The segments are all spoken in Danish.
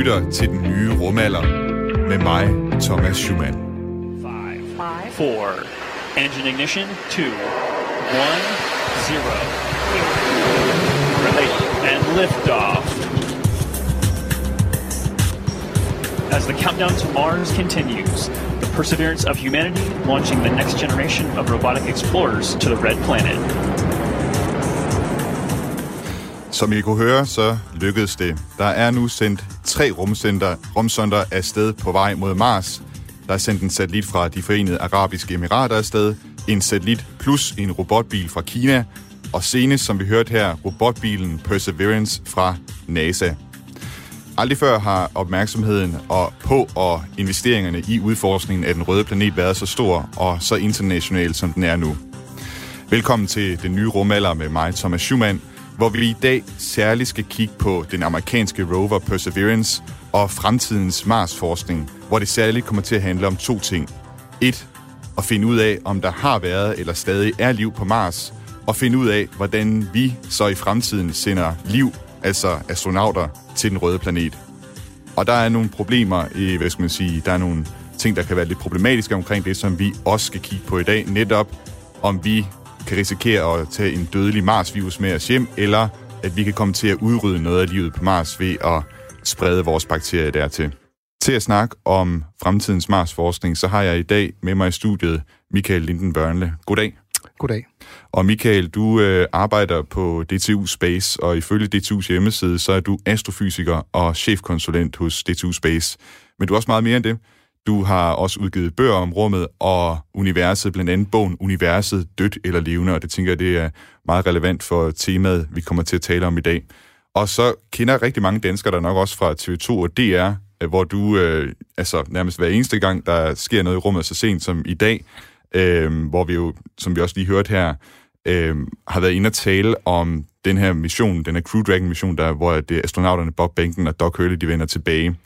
lytter til den nye rumalder med mig, Thomas Schumann. Five, four, engine ignition, two, one, zero. Right, and liftoff. As the countdown to Mars continues, the perseverance of humanity launching the next generation of robotic explorers to the red planet. Som I kunne høre, så lykkedes det. Der er nu sendt tre rumsonder, rumsonder afsted på vej mod Mars. Der er sendt en satellit fra de forenede arabiske emirater afsted, en satellit plus en robotbil fra Kina, og senest, som vi hørte her, robotbilen Perseverance fra NASA. Aldrig før har opmærksomheden og på og investeringerne i udforskningen af den røde planet været så stor og så international, som den er nu. Velkommen til den nye rumalder med mig, Thomas Schumann, hvor vi i dag særligt skal kigge på den amerikanske rover Perseverance og fremtidens Mars-forskning, hvor det særligt kommer til at handle om to ting. Et, at finde ud af, om der har været eller stadig er liv på Mars, og finde ud af, hvordan vi så i fremtiden sender liv, altså astronauter, til den røde planet. Og der er nogle problemer, i, hvad skal man sige, der er nogle ting, der kan være lidt problematiske omkring det, som vi også skal kigge på i dag. Netop om vi kan risikere at tage en dødelig Mars-virus med os hjem, eller at vi kan komme til at udrydde noget af livet på Mars ved at sprede vores bakterier dertil. Til at snakke om fremtidens Mars-forskning, så har jeg i dag med mig i studiet Michael Linden Børnle. Goddag. Goddag. Og Michael, du øh, arbejder på DTU Space, og ifølge DTU's hjemmeside, så er du astrofysiker og chefkonsulent hos DTU Space. Men du er også meget mere end det. Du har også udgivet bøger om rummet og universet, blandt andet bogen Universet, dødt eller levende, og det tænker jeg, det er meget relevant for temaet, vi kommer til at tale om i dag. Og så kender rigtig mange danskere der nok også fra TV2 og DR, øh, hvor du øh, altså nærmest hver eneste gang, der sker noget i rummet så sent som i dag, øh, hvor vi jo, som vi også lige hørte her, øh, har været inde og tale om den her mission, den her Crew Dragon-mission, der, hvor det er øh, astronauterne Bob Benken og Doc Hurley, de vender tilbage.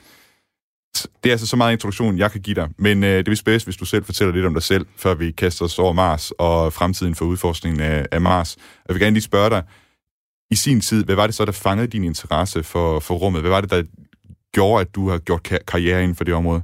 Det er altså så meget introduktion, jeg kan give dig, men øh, det vil bedst, hvis du selv fortæller lidt om dig selv, før vi kaster os over Mars og fremtiden for udforskningen af, af Mars. Jeg vil gerne lige spørge dig, i sin tid, hvad var det så, der fangede din interesse for, for rummet? Hvad var det, der gjorde, at du har gjort kar- karriere inden for det område?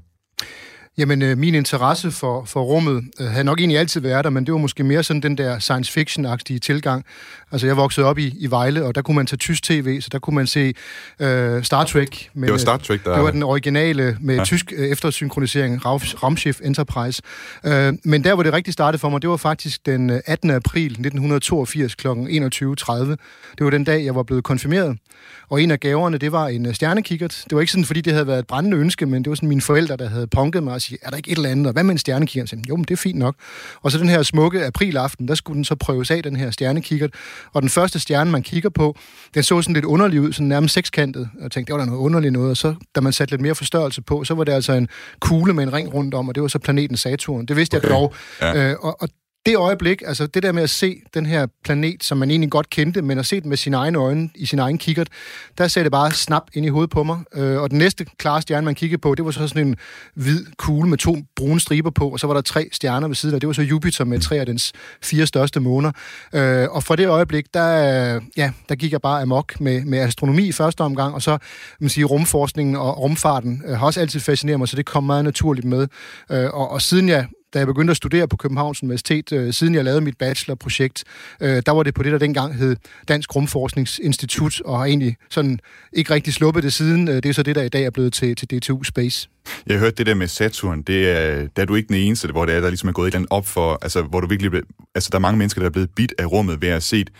Jamen, øh, min interesse for, for rummet øh, havde nok egentlig altid været der, men det var måske mere sådan den der science fiction-agtige tilgang. Altså, jeg voksede op i, i Vejle, og der kunne man tage tysk tv, så der kunne man se øh, Star Trek. Men, det var Star Trek, der... Det var den originale med ja. tysk øh, eftersynkronisering, Raumschiff Enterprise. Øh, men der, hvor det rigtig startede for mig, det var faktisk den 18. april 1982 kl. 21.30. Det var den dag, jeg var blevet konfirmeret. Og en af gaverne, det var en stjernekikkert. Det var ikke sådan, fordi det havde været et brændende ønske, men det var sådan mine forældre, der havde punket mig og sige, er der ikke et eller andet? Og hvad med en stjernekikkert? Jo, men det er fint nok. Og så den her smukke aprilaften, der skulle den så prøves af, den her stjernekikkert. Og den første stjerne, man kigger på, den så sådan lidt underlig ud, sådan nærmest sekskantet. Og jeg tænkte, det var da noget underligt noget. Og så, da man satte lidt mere forstørrelse på, så var det altså en kugle med en ring rundt om, og det var så planeten Saturn. Det vidste okay. jeg dog. Ja. Øh, og, og det øjeblik, altså det der med at se den her planet, som man egentlig godt kendte, men at se den med sine egne øjne, i sin egen kikkert, der sagde det bare snap ind i hovedet på mig. Øh, og den næste klare stjerne, man kiggede på, det var så sådan en hvid kugle med to brune striber på, og så var der tre stjerner ved siden af. Det var så Jupiter med tre af dens fire største måner. Øh, og fra det øjeblik, der, ja, der gik jeg bare amok med, med astronomi i første omgang, og så man sige, rumforskningen og rumfarten øh, har også altid fascineret mig, så det kom meget naturligt med. Øh, og, og siden jeg da jeg begyndte at studere på Københavns Universitet, øh, siden jeg lavede mit bachelorprojekt, øh, der var det på det, der dengang hed Dansk Rumforskningsinstitut, og har egentlig sådan ikke rigtig sluppet det siden. Øh, det er så det, der i dag er blevet til, til DTU Space. Jeg hørte det der med Saturn, det er, der er du ikke den eneste, hvor det er, der ligesom er gået et eller andet op for, altså hvor du virkelig, altså der er mange mennesker, der er blevet bit af rummet ved at have set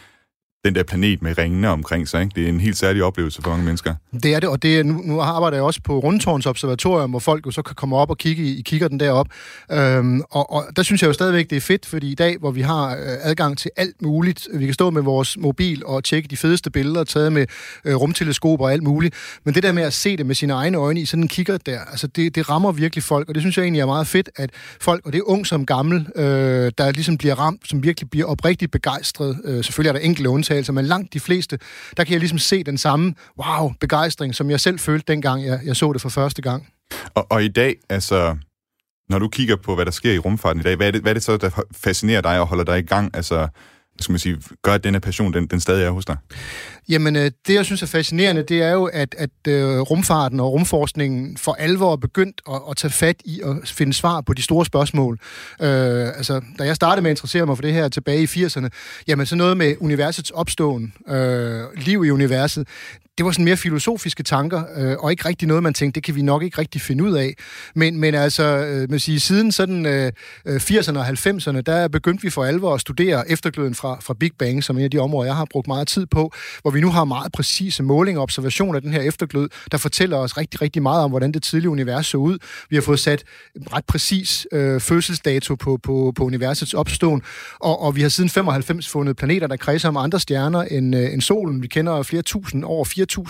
den der planet med ringene omkring sig. Ikke? Det er en helt særlig oplevelse for mange mennesker. Det er det, og det er, nu, nu arbejder jeg også på Rundtårns Observatorium, hvor folk jo så kan komme op og kigge i, i kigger den derop. Øhm, og, og der synes jeg jo stadigvæk, det er fedt, fordi i dag, hvor vi har øh, adgang til alt muligt, vi kan stå med vores mobil og tjekke de fedeste billeder, taget med øh, rumteleskoper og alt muligt, men det der med at se det med sine egne øjne i sådan en kigger der, altså det, det rammer virkelig folk, og det synes jeg egentlig er meget fedt, at folk, og det er ung som gammel, øh, der ligesom bliver ramt, som virkelig bliver oprigtigt begejstret. Øh, selvfølgelig er der enkelte udtalelser, men langt de fleste, der kan jeg ligesom se den samme, wow, begejstring, som jeg selv følte dengang, jeg, jeg så det for første gang. Og, og i dag, altså, når du kigger på, hvad der sker i rumfarten i dag, hvad er det, hvad er det så, der fascinerer dig og holder dig i gang? Altså, skal man sige, gør, at denne passion, den, den stadig er hos dig? Jamen, øh, det jeg synes er fascinerende, det er jo, at, at øh, rumfarten og rumforskningen for alvor er begyndt at, at tage fat i at finde svar på de store spørgsmål. Øh, altså, da jeg startede med at interessere mig for det her tilbage i 80'erne, jamen så noget med universets opståen, øh, liv i universet, det var sådan mere filosofiske tanker, øh, og ikke rigtig noget, man tænkte, det kan vi nok ikke rigtig finde ud af. Men, men altså, øh, man sige, siden sådan øh, øh 80'erne og 90'erne, der begyndte vi for alvor at studere eftergløden fra, fra Big Bang, som er en af de områder, jeg har brugt meget tid på, hvor vi nu har meget præcise målinger og observationer af den her efterglød, der fortæller os rigtig, rigtig meget om, hvordan det tidlige univers så ud. Vi har fået sat ret præcis øh, fødselsdato på, på, på universets opståen, og, og vi har siden 95 fundet planeter, der kredser om andre stjerner end, øh, end solen. Vi kender flere tusind, over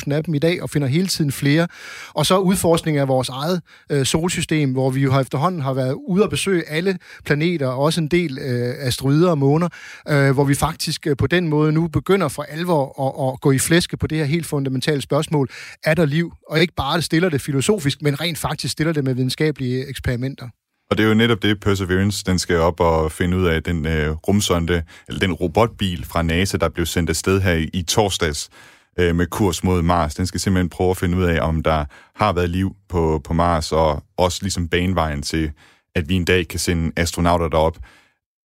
4.000 af dem i dag, og finder hele tiden flere. Og så udforskning af vores eget øh, solsystem, hvor vi jo har efterhånden har været ude og besøge alle planeter, også en del øh, asteroider og måner, øh, hvor vi faktisk øh, på den måde nu begynder for alvor at, at gå i flæske på det her helt fundamentale spørgsmål. Er der liv? Og ikke bare stiller det filosofisk, men rent faktisk stiller det med videnskabelige eksperimenter. Og det er jo netop det, Perseverance den skal op og finde ud af, den øh, rumsonde, eller den robotbil fra NASA, der blev sendt afsted her i, i torsdags øh, med kurs mod Mars. Den skal simpelthen prøve at finde ud af, om der har været liv på, på Mars, og også ligesom banevejen til, at vi en dag kan sende astronauter derop.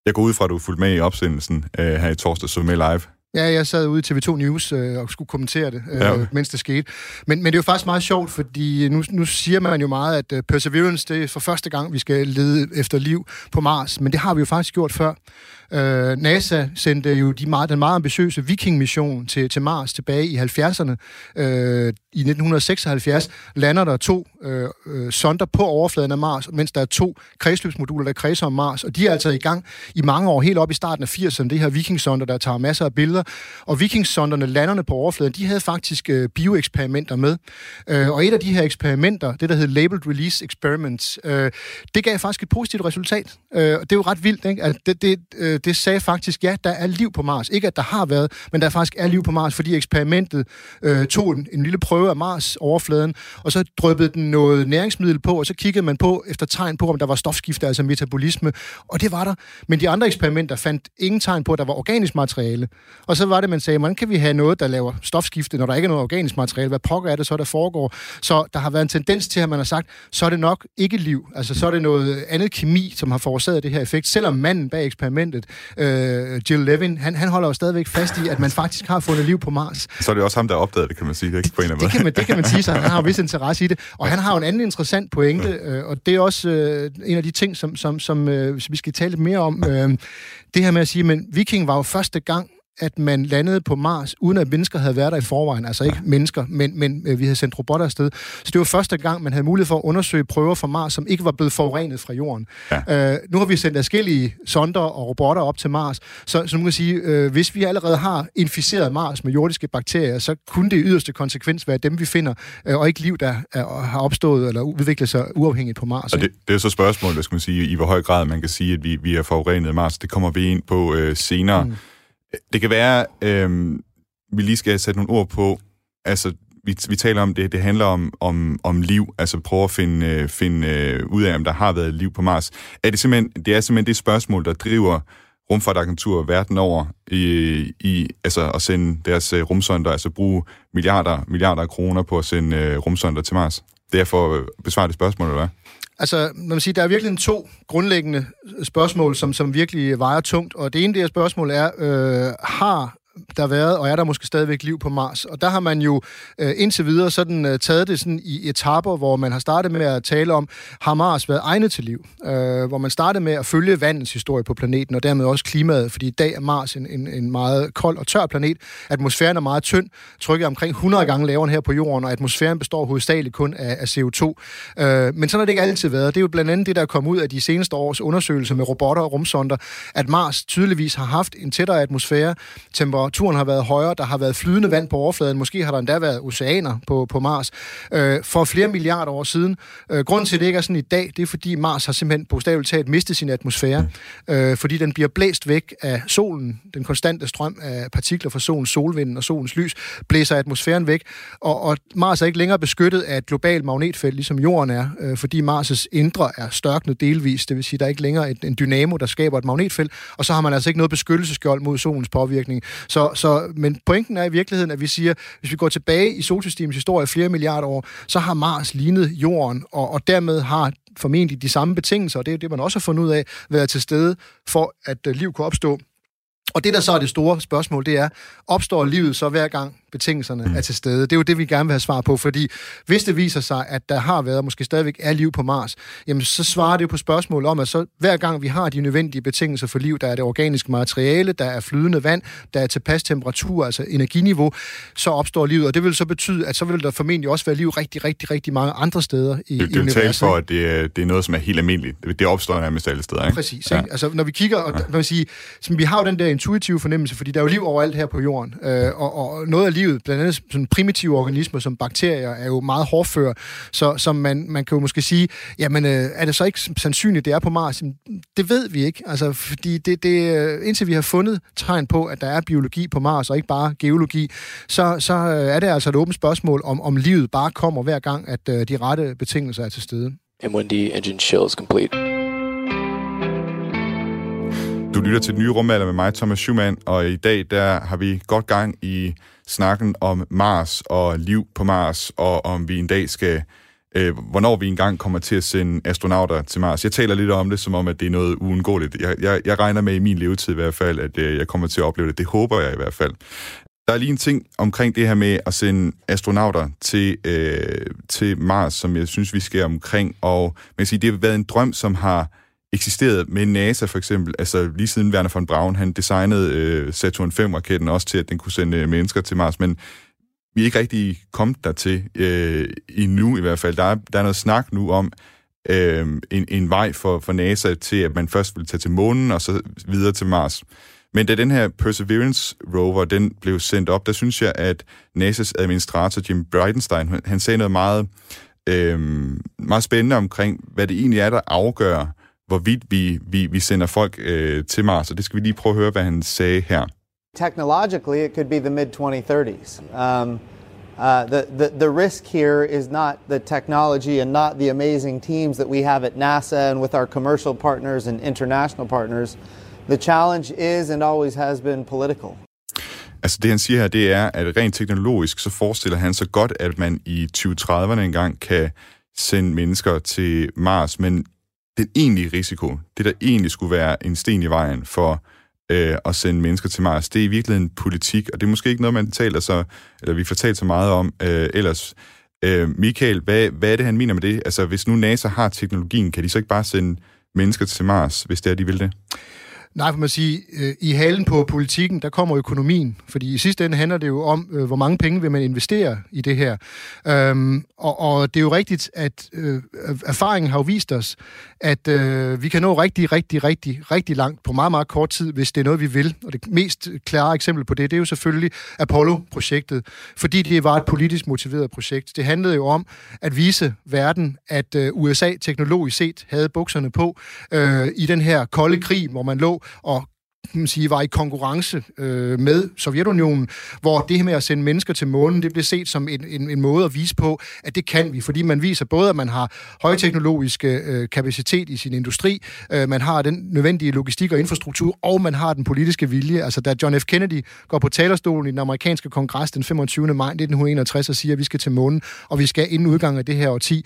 Jeg går ud fra, at du fulgte med i opsendelsen øh, her i torsdags, så med live. Ja, jeg sad ude i TV2 News øh, og skulle kommentere det, øh, ja. mens det skete. Men, men det er jo faktisk meget sjovt, fordi nu, nu siger man jo meget, at uh, Perseverance, det er for første gang, vi skal lede efter liv på Mars. Men det har vi jo faktisk gjort før. Øh, NASA sendte jo de meget, den meget ambitiøse Viking-mission til, til Mars tilbage i 70'erne. Øh, I 1976 lander der to øh, øh, sonder på overfladen af Mars, mens der er to kredsløbsmoduler, der kredser om Mars. Og de er altså i gang i mange år, helt op i starten af 80'erne, det her Viking-sonder, der tager masser af billeder. Og Viking-sonderne, landerne på overfladen, de havde faktisk øh, bioeksperimenter med. Øh, og et af de her eksperimenter, det der hed Labeled Release Experiments, øh, det gav faktisk et positivt resultat. Øh, det er jo ret vildt, ikke? At det, det, øh, det sagde faktisk, ja, der er liv på Mars. Ikke at der har været, men der faktisk er liv på Mars, fordi eksperimentet øh, tog en, en lille prøve af Mars-overfladen, og så dryppede den noget næringsmiddel på, og så kiggede man på efter tegn på, om der var stofskifte, altså metabolisme, og det var der. Men de andre eksperimenter fandt ingen tegn på, at der var organisk materiale. Og så var det, man sagde, hvordan kan vi have noget, der laver stofskifte, når der ikke er noget organisk materiale? Hvad pokker er det så, der foregår? Så der har været en tendens til, at man har sagt, så er det nok ikke liv. Altså så er det noget andet kemi, som har forårsaget det her effekt, selvom manden bag eksperimentet øh, Jill Levin, han, han holder jo stadigvæk fast i, at man faktisk har fundet liv på Mars. Så er det også ham, der opdagede det, kan man sige, ikke? På en eller anden måde. Det kan man, det kan man sige, så han har jo vis interesse i det. Og han har jo en anden interessant pointe, øh, og det er også øh, en af de ting, som, som, som øh, vi skal tale lidt mere om. Øh, det her med at sige, men Viking var jo første gang, at man landede på Mars, uden at mennesker havde været der i forvejen. Altså ikke mennesker, men, men øh, vi havde sendt robotter afsted. Så det var første gang, man havde mulighed for at undersøge prøver fra Mars, som ikke var blevet forurenet fra Jorden. Ja. Øh, nu har vi sendt forskellige sonder og robotter op til Mars, så, så nu kan sige, øh, hvis vi allerede har inficeret Mars med jordiske bakterier, så kunne det yderste konsekvens være dem, vi finder, øh, og ikke liv, der er, har opstået eller udviklet sig uafhængigt på Mars. Og det, det er så spørgsmålet, skal man sige, i hvor høj grad man kan sige, at vi, vi er forurenet Mars. Det kommer vi ind på øh, senere. Mm. Det kan være, øh, vi lige skal sætte nogle ord på, altså vi, vi taler om det, det handler om, om, om liv, altså prøve at finde, øh, finde øh, ud af, om der har været liv på Mars. Er det, simpelthen, det er simpelthen det spørgsmål, der driver rumfartagentur verden over i, i altså at sende deres øh, rumsonder, altså bruge milliarder, milliarder af kroner på at sende øh, rumsonder til Mars. Det er for at besvare det spørgsmål, eller hvad? Altså, man siger, sige, der er virkelig to grundlæggende spørgsmål, som, som virkelig vejer tungt. Og det ene det spørgsmål er, øh, har der været, og er der måske stadigvæk liv på Mars. Og der har man jo øh, indtil videre sådan øh, taget det sådan i etaper, hvor man har startet med at tale om, har Mars været egnet til liv? Øh, hvor man startede med at følge vandets historie på planeten, og dermed også klimaet, fordi i dag er Mars en, en, en meget kold og tør planet. Atmosfæren er meget tynd, trykket omkring 100 gange lavere end her på Jorden, og atmosfæren består hovedsageligt kun af, af CO2. Øh, men sådan har det ikke altid været. Det er jo blandt andet det, der er kommet ud af de seneste års undersøgelser med robotter og rumsonder, at Mars tydeligvis har haft en tættere atmosfære, temper temperaturen har været højere, der har været flydende vand på overfladen, måske har der endda været oceaner på, på Mars, øh, for flere milliarder år siden. Øh, grunden til, at det ikke er sådan i dag, det er, fordi Mars har simpelthen bogstaveligt talt mistet sin atmosfære, øh, fordi den bliver blæst væk af solen, den konstante strøm af partikler fra solens solvind og solens lys, blæser atmosfæren væk, og, og Mars er ikke længere beskyttet af et globalt magnetfelt, ligesom Jorden er, øh, fordi Mars' indre er størknet delvis, det vil sige, der er ikke længere et, en dynamo, der skaber et magnetfelt, og så har man altså ikke noget beskyttelsesskjold mod solens påvirkning. Så, så, men pointen er i virkeligheden, at vi siger, hvis vi går tilbage i solsystemets historie flere milliarder år, så har Mars lignet Jorden, og, og dermed har formentlig de samme betingelser, og det er det, man også har fundet ud af, været til stede for, at øh, liv kunne opstå. Og det, der så er det store spørgsmål, det er, opstår livet så hver gang betingelserne mm. er til stede? Det er jo det, vi gerne vil have svar på, fordi hvis det viser sig, at der har været, og måske stadigvæk er liv på Mars, jamen så svarer det jo på spørgsmål om, at så hver gang vi har de nødvendige betingelser for liv, der er det organiske materiale, der er flydende vand, der er tilpas temperatur, altså energiniveau, så opstår livet, og det vil så betyde, at så vil der formentlig også være liv rigtig, rigtig, rigtig mange andre steder i, det, i universet. Det for, at det er, det er noget, som er helt almindeligt. Det opstår nærmest alle steder, ikke? Præcis. Ja. Ikke? Altså, når vi kigger, og, ja. man sige, vi har jo den der intuitive fornemmelse, fordi der er jo liv overalt her på jorden, øh, og, og noget af livet, blandt andet sådan primitive organismer som bakterier, er jo meget hårdføre, så, så man, man kan jo måske sige, jamen øh, er det så ikke sandsynligt, det er på Mars? Jamen, det ved vi ikke, altså fordi det, det, øh, indtil vi har fundet tegn på, at der er biologi på Mars, og ikke bare geologi, så, så øh, er det altså et åbent spørgsmål, om, om livet bare kommer hver gang, at øh, de rette betingelser er til stede. And when the engine shell is complete. Du lytter til den nye rumalder med mig, Thomas Schumann, og i dag der har vi godt gang i snakken om Mars og liv på Mars, og om vi en dag skal, øh, hvornår vi engang kommer til at sende astronauter til Mars. Jeg taler lidt om det, som om, at det er noget uundgåeligt. Jeg, jeg, jeg regner med i min levetid i hvert fald, at øh, jeg kommer til at opleve det. Det håber jeg i hvert fald. Der er lige en ting omkring det her med at sende astronauter til, øh, til Mars, som jeg synes, vi skal omkring. Og man kan sige, det har været en drøm, som har eksisteret med NASA for eksempel, altså lige siden Werner von Braun, han designede øh, Saturn 5-raketten også til, at den kunne sende øh, mennesker til Mars, men vi er ikke rigtig kommet dertil øh, endnu i hvert fald. Der er, der er noget snak nu om øh, en, en vej for, for NASA til, at man først vil tage til månen og så videre til Mars. Men da den her Perseverance rover, den blev sendt op, der synes jeg, at NASA's administrator Jim Bridenstine, han sagde noget meget, øh, meget spændende omkring, hvad det egentlig er, der afgør, hvorvidt vi, vi, vi sender folk øh, til Mars, og det skal vi lige prøve at høre, hvad han sagde her. Technologically, it could be the mid 2030s. Um, uh, the, the, the risk here is not the technology and not the amazing teams that we have at NASA and with our commercial partners and international partners. The challenge is and always has been political. Altså det han siger her, det er, at rent teknologisk, så forestiller han sig godt, at man i 2030'erne engang kan sende mennesker til Mars, men den egentlige risiko, det der egentlig skulle være en sten i vejen for øh, at sende mennesker til Mars, det er i virkeligheden politik, og det er måske ikke noget, man taler så, eller vi får talt så meget om øh, ellers. Øh, Michael, hvad, hvad er det, han mener med det? Altså, hvis nu NASA har teknologien, kan de så ikke bare sende mennesker til Mars, hvis det er, de vil det? Nej, for man sige, øh, i halen på politikken, der kommer økonomien. Fordi i sidste ende handler det jo om, øh, hvor mange penge vil man investere i det her. Øhm, og, og det er jo rigtigt, at øh, erfaringen har jo vist os, at øh, vi kan nå rigtig, rigtig, rigtig, rigtig langt på meget, meget kort tid, hvis det er noget, vi vil. Og det mest klare eksempel på det, det er jo selvfølgelig Apollo-projektet. Fordi det var et politisk motiveret projekt. Det handlede jo om at vise verden, at øh, USA teknologisk set havde bukserne på øh, i den her kolde krig, hvor man lå og man sige, var i konkurrence øh, med Sovjetunionen, hvor det her med at sende mennesker til månen, det blev set som en, en, en måde at vise på, at det kan vi, fordi man viser både, at man har højteknologisk øh, kapacitet i sin industri, øh, man har den nødvendige logistik og infrastruktur, og man har den politiske vilje. Altså, da John F. Kennedy går på talerstolen i den amerikanske kongres den 25. maj 1961 og siger, at vi skal til månen, og vi skal inden udgangen af det her årti,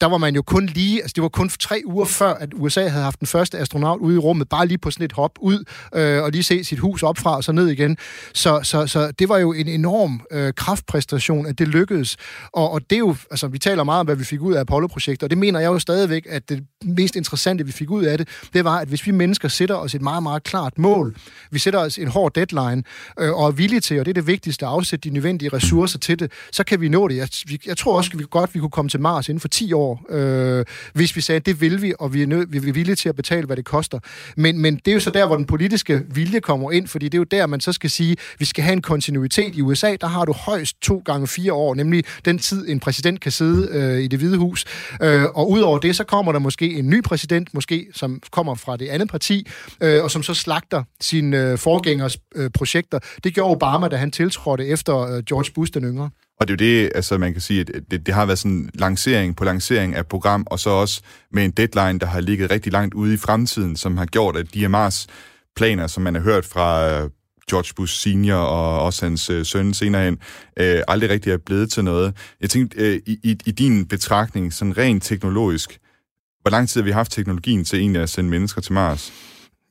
der var man jo kun lige, altså det var kun tre uger før, at USA havde haft den første astronaut ude i rummet, bare lige på sådan et hop ud, øh, og lige se sit hus opfra og så ned igen. Så, så, så det var jo en enorm øh, kraftpræstation, at det lykkedes. Og, og det er jo, altså vi taler meget om, hvad vi fik ud af Apollo-projektet, og det mener jeg jo stadigvæk, at det mest interessante, vi fik ud af det, det var, at hvis vi mennesker sætter os et meget, meget klart mål, vi sætter os en hård deadline, øh, og er villige til, og det er det vigtigste, at afsætte de nødvendige ressourcer til det, så kan vi nå det. Jeg, jeg tror også, at vi godt vi kunne komme til Mars inden for 10 år, øh, hvis vi sagde, at det vil vi, og vi er, nød, vi er villige til at betale, hvad det koster. Men, men det er jo så der, hvor den politiske politiske vilje kommer ind, fordi det er jo der, man så skal sige, at vi skal have en kontinuitet. I USA, der har du højst to gange fire år, nemlig den tid, en præsident kan sidde øh, i det hvide hus. Øh, og udover det, så kommer der måske en ny præsident, måske som kommer fra det andet parti, øh, og som så slagter sine øh, forgængers øh, projekter. Det gjorde Obama, da han tiltrådte efter øh, George Bush den yngre. Og det er jo det, altså man kan sige, at det, det har været sådan lancering på lancering af program, og så også med en deadline, der har ligget rigtig langt ude i fremtiden, som har gjort, at DMR's planer, som man har hørt fra øh, George Bush senior og også hans øh, søn senere hen, øh, aldrig rigtig er blevet til noget. Jeg tænkte, øh, i, i din betragtning, sådan rent teknologisk, hvor lang tid har vi haft teknologien til egentlig at sende mennesker til Mars?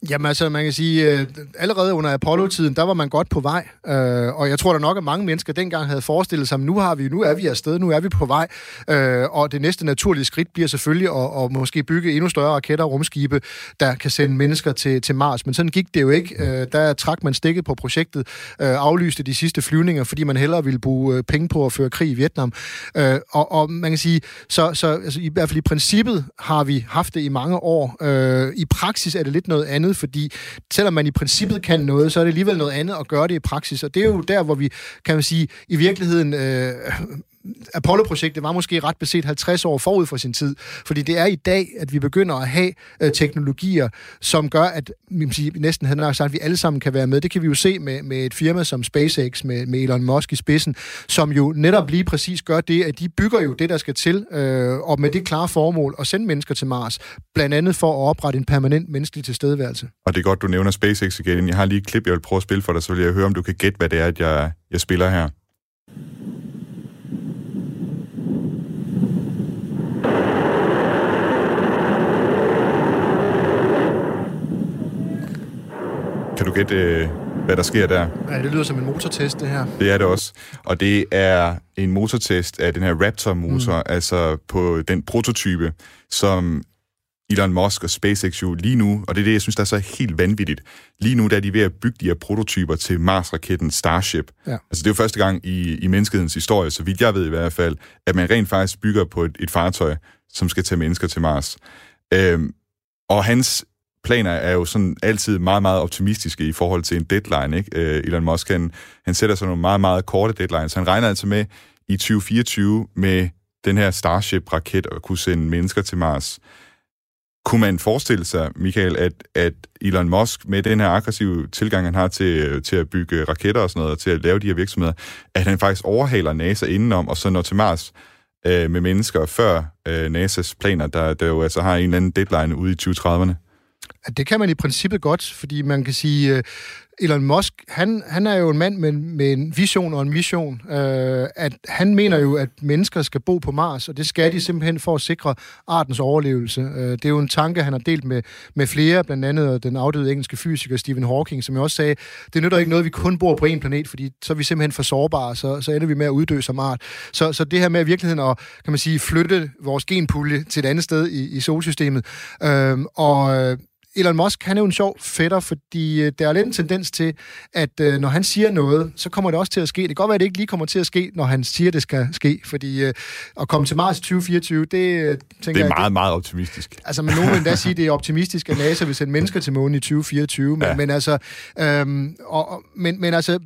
Jamen altså, man kan sige, øh, allerede under Apollo-tiden, der var man godt på vej. Øh, og jeg tror da nok, at mange mennesker dengang havde forestillet sig, at nu, har vi, nu er vi afsted, nu er vi på vej. Øh, og det næste naturlige skridt bliver selvfølgelig at, at måske bygge endnu større raketter og rumskibe, der kan sende mennesker til, til Mars. Men sådan gik det jo ikke. Øh, der trak man stikket på projektet, øh, aflyste de sidste flyvninger, fordi man hellere ville bruge øh, penge på at føre krig i Vietnam. Øh, og, og man kan sige, så, så altså, i hvert fald i princippet har vi haft det i mange år. Øh, I praksis er det lidt noget andet, fordi selvom man i princippet kan noget, så er det alligevel noget andet at gøre det i praksis, og det er jo der, hvor vi, kan man sige, i virkeligheden øh, Apollo-projektet var måske ret beset 50 år forud for sin tid, fordi det er i dag, at vi begynder at have øh, teknologier, som gør, at vi sige, næsten havde sagt, at vi alle sammen kan være med. Det kan vi jo se med, med et firma som SpaceX, med, med Elon Musk i spidsen, som jo netop lige præcis gør det, at de bygger jo det, der skal til, øh, og med det klare formål at sende mennesker til Mars, blandt andet for at oprette en permanent menneskelig tilstedeværelse. Og det er godt, du nævner SpaceX igen. Jeg har lige et klip, jeg vil prøve at spille for dig, så vil jeg høre, om du kan gætte, hvad det er, at jeg, jeg spiller her. Kan du gætte, øh, hvad der sker der? Ja, det lyder som en motortest, det her. Det er det også. Og det er en motortest af den her Raptor-motor, mm. altså på den prototype, som Elon Musk og SpaceX jo lige nu, og det er det, jeg synes, der er så helt vanvittigt. Lige nu der er de ved at bygge de her prototyper til Mars-raketten Starship. Ja. Altså det er jo første gang i, i menneskehedens historie, så vidt jeg ved i hvert fald, at man rent faktisk bygger på et, et fartøj, som skal tage mennesker til Mars. Øhm, og hans planer er jo sådan altid meget, meget optimistiske i forhold til en deadline. Ikke? Øh, Elon Musk, han, han sætter sig nogle meget, meget korte deadlines. Han regner altså med i 2024 med den her Starship-raket at kunne sende mennesker til Mars. Kunne man forestille sig, Michael, at, at Elon Musk med den her aggressive tilgang, han har til, til at bygge raketter og sådan noget, og til at lave de her virksomheder, at han faktisk overhaler NASA indenom, og så når til Mars øh, med mennesker før øh, NASA's planer, der, der jo altså har en eller anden deadline ude i 2030'erne? Det kan man i princippet godt, fordi man kan sige, øh, Elon Musk, han, han er jo en mand med, med en vision og en mission. Øh, at han mener jo, at mennesker skal bo på Mars, og det skal de simpelthen for at sikre artens overlevelse. Øh, det er jo en tanke, han har delt med, med flere, blandt andet den afdøde engelske fysiker Stephen Hawking, som jo også sagde, det nytter ikke noget, vi kun bor på én planet, fordi så er vi simpelthen for sårbare, så, så ender vi med at uddø som art. Så, så det her med i virkeligheden at kan man sige, flytte vores genpulje til et andet sted i, i solsystemet, øh, og øh, Elon Musk, han er jo en sjov fætter, fordi øh, der er lidt en tendens til, at øh, når han siger noget, så kommer det også til at ske. Det kan godt være, at det ikke lige kommer til at ske, når han siger, det skal ske, fordi øh, at komme til Mars 2024, det øh, tænker Det er jeg, meget, det, meget optimistisk. Altså, men nogen vil endda sige, at det er optimistisk, at NASA vil sende mennesker til månen i 2024, men, ja. men altså, øhm, og, men, men altså,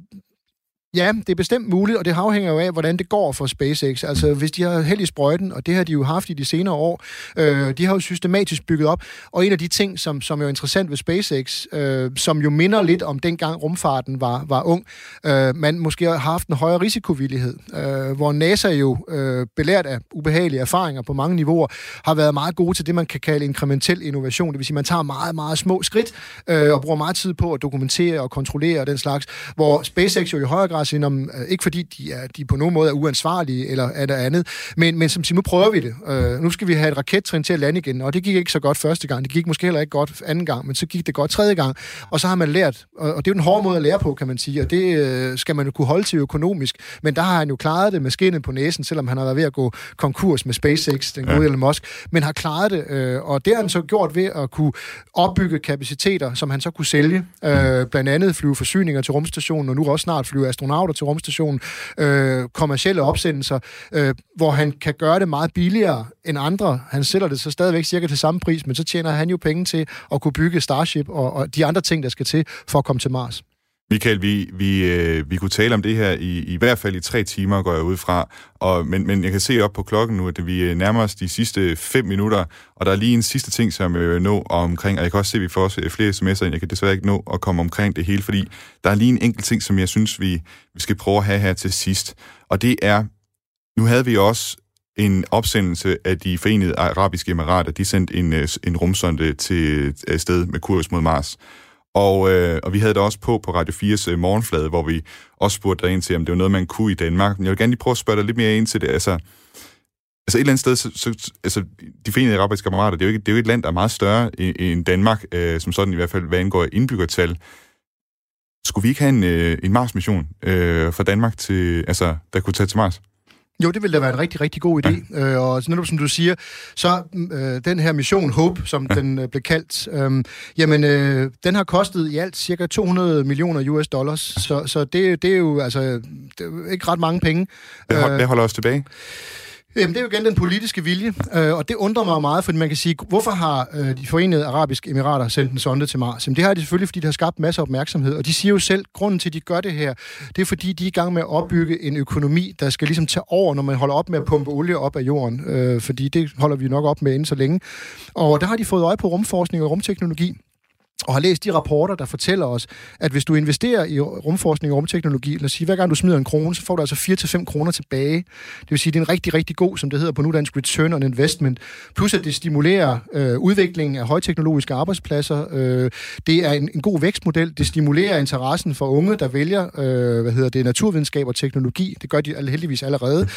Ja, det er bestemt muligt, og det afhænger jo af, hvordan det går for SpaceX. Altså, hvis de har held i sprøjten, og det har de jo haft i de senere år, øh, de har jo systematisk bygget op. Og en af de ting, som, som er jo interessant ved SpaceX, øh, som jo minder lidt om dengang rumfarten var, var ung, øh, man måske har haft en højere risikovillighed, øh, hvor NASA jo, øh, belært af ubehagelige erfaringer på mange niveauer, har været meget gode til det, man kan kalde inkrementel innovation. Det vil sige, man tager meget, meget små skridt, øh, og bruger meget tid på at dokumentere og kontrollere og den slags, hvor SpaceX jo i højere grad siger, om, øh, ikke fordi de, er, de på nogen måde er uansvarlige eller er der andet, men, men som siger, nu prøver vi det. Øh, nu skal vi have et rakettrin til at lande igen, og det gik ikke så godt første gang. Det gik måske heller ikke godt anden gang, men så gik det godt tredje gang. Og så har man lært, og, og det er jo en hård måde at lære på, kan man sige, og det øh, skal man jo kunne holde til økonomisk. Men der har han jo klaret det med skinnet på næsen, selvom han har været ved at gå konkurs med SpaceX, den gode ja. Elon Musk, men har klaret det. Øh, og det har han så gjort ved at kunne opbygge kapaciteter, som han så kunne sælge. Øh, blandt andet flyve forsyninger til rumstationen, og nu også snart flyve astronauter til rumstationen, øh, kommercielle opsendelser, øh, hvor han kan gøre det meget billigere end andre. Han sælger det så stadigvæk cirka til samme pris, men så tjener han jo penge til at kunne bygge Starship og, og de andre ting, der skal til for at komme til Mars. Michael, vi, vi, øh, vi kunne tale om det her i, i hvert fald i tre timer, går jeg ud fra. Og, men, men jeg kan se op på klokken nu, at vi øh, nærmer os de sidste fem minutter, og der er lige en sidste ting, som jeg vil nå omkring, og jeg kan også se, at vi får også øh, flere sms'er, end jeg kan desværre ikke nå at komme omkring det hele, fordi der er lige en enkelt ting, som jeg synes, vi, vi skal prøve at have her til sidst. Og det er, nu havde vi også en opsendelse af de forenede arabiske emirater. De sendte en, øh, en rumsonde til sted med kurs mod Mars. Og, øh, og vi havde det også på på Radio 4's øh, morgenflade, hvor vi også spurgte dig ind til, om det var noget, man kunne i Danmark. Men jeg vil gerne lige prøve at spørge dig lidt mere ind til det. Altså, altså et eller andet sted, så, så, altså, de forenede arabiske kammerater, det er, jo ikke, det er jo et land, der er meget større end Danmark, øh, som sådan i hvert fald, hvad angår indbyggertal. Skulle vi ikke have en, øh, en Mars-mission øh, fra Danmark, til, altså, der kunne tage til Mars? Jo, det ville da være en rigtig, rigtig god idé. Ja. Øh, og netop som du siger, så øh, den her mission Hope, som ja. den øh, blev kaldt, øh, jamen, øh, den har kostet i alt cirka 200 millioner US dollars. Så, så det, det er jo altså det er ikke ret mange penge. Det, hold, det holder os tilbage. Jamen, det er jo igen den politiske vilje, øh, og det undrer mig meget, fordi man kan sige, hvorfor har øh, de forenede arabiske emirater sendt en sonde til Mars? Jamen, det har de selvfølgelig, fordi det har skabt masser af opmærksomhed, og de siger jo selv, grunden til, at de gør det her, det er fordi, de er i gang med at opbygge en økonomi, der skal ligesom tage over, når man holder op med at pumpe olie op af jorden, øh, fordi det holder vi nok op med inden så længe. Og der har de fået øje på rumforskning og rumteknologi, og har læst de rapporter, der fortæller os, at hvis du investerer i rumforskning og rumteknologi, lad os sige, hver gang du smider en krone, så får du altså 4-5 kroner tilbage. Det vil sige, det er en rigtig, rigtig god, som det hedder på nudansk, return on investment. Plus at det stimulerer øh, udviklingen af højteknologiske arbejdspladser. Øh, det er en, en god vækstmodel. Det stimulerer interessen for unge, der vælger øh, hvad hedder det, naturvidenskab og teknologi. Det gør de heldigvis allerede.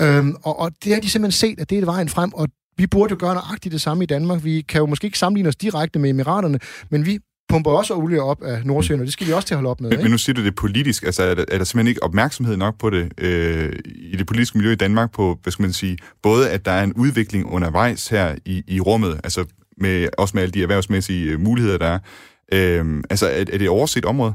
Øh, og, og det har de simpelthen set, at det er vejen frem, og vi burde jo gøre nøjagtigt det samme i Danmark. Vi kan jo måske ikke sammenligne os direkte med Emiraterne, men vi pumper også olie op af Nordsjøen, og det skal vi også til at holde op med. Men, men nu siger du det politisk. Altså, er der, er der simpelthen ikke opmærksomhed nok på det øh, i det politiske miljø i Danmark på, hvad skal man sige, både at der er en udvikling undervejs her i, i rummet, altså med, også med alle de erhvervsmæssige øh, muligheder, der er. Øh, altså, er, er det overset område?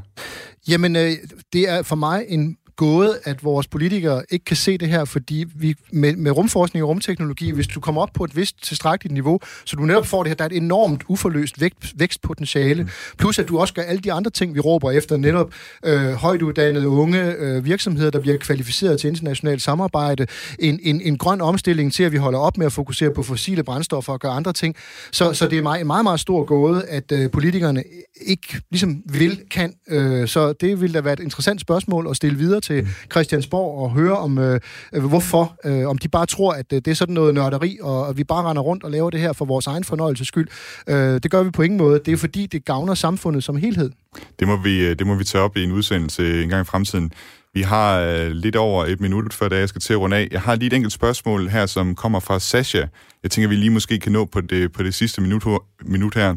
Jamen, øh, det er for mig en gået, at vores politikere ikke kan se det her, fordi vi med, med rumforskning og rumteknologi, hvis du kommer op på et vist tilstrækkeligt niveau, så du netop får det her, der er et enormt uforløst vækst, vækstpotentiale, plus at du også gør alle de andre ting, vi råber efter, netop øh, højtuddannede unge øh, virksomheder, der bliver kvalificeret til internationalt samarbejde, en, en, en grøn omstilling til, at vi holder op med at fokusere på fossile brændstoffer og gøre andre ting. Så, så det er meget, meget, meget stor gåde, at øh, politikerne ikke ligesom vil, kan. Øh, så det vil da være et interessant spørgsmål at stille videre til Christiansborg og høre om, øh, øh, hvorfor, øh, om de bare tror, at øh, det er sådan noget nørderi, og at vi bare render rundt og laver det her for vores egen fornøjelses skyld. Øh, det gør vi på ingen måde. Det er fordi, det gavner samfundet som helhed. Det må vi, øh, det må vi tage op i en udsendelse en gang i fremtiden. Vi har øh, lidt over et minut før, da jeg skal til at runde af. Jeg har lige et enkelt spørgsmål her, som kommer fra Sasha. Jeg tænker, vi lige måske kan nå på det, på det sidste minut, minut her.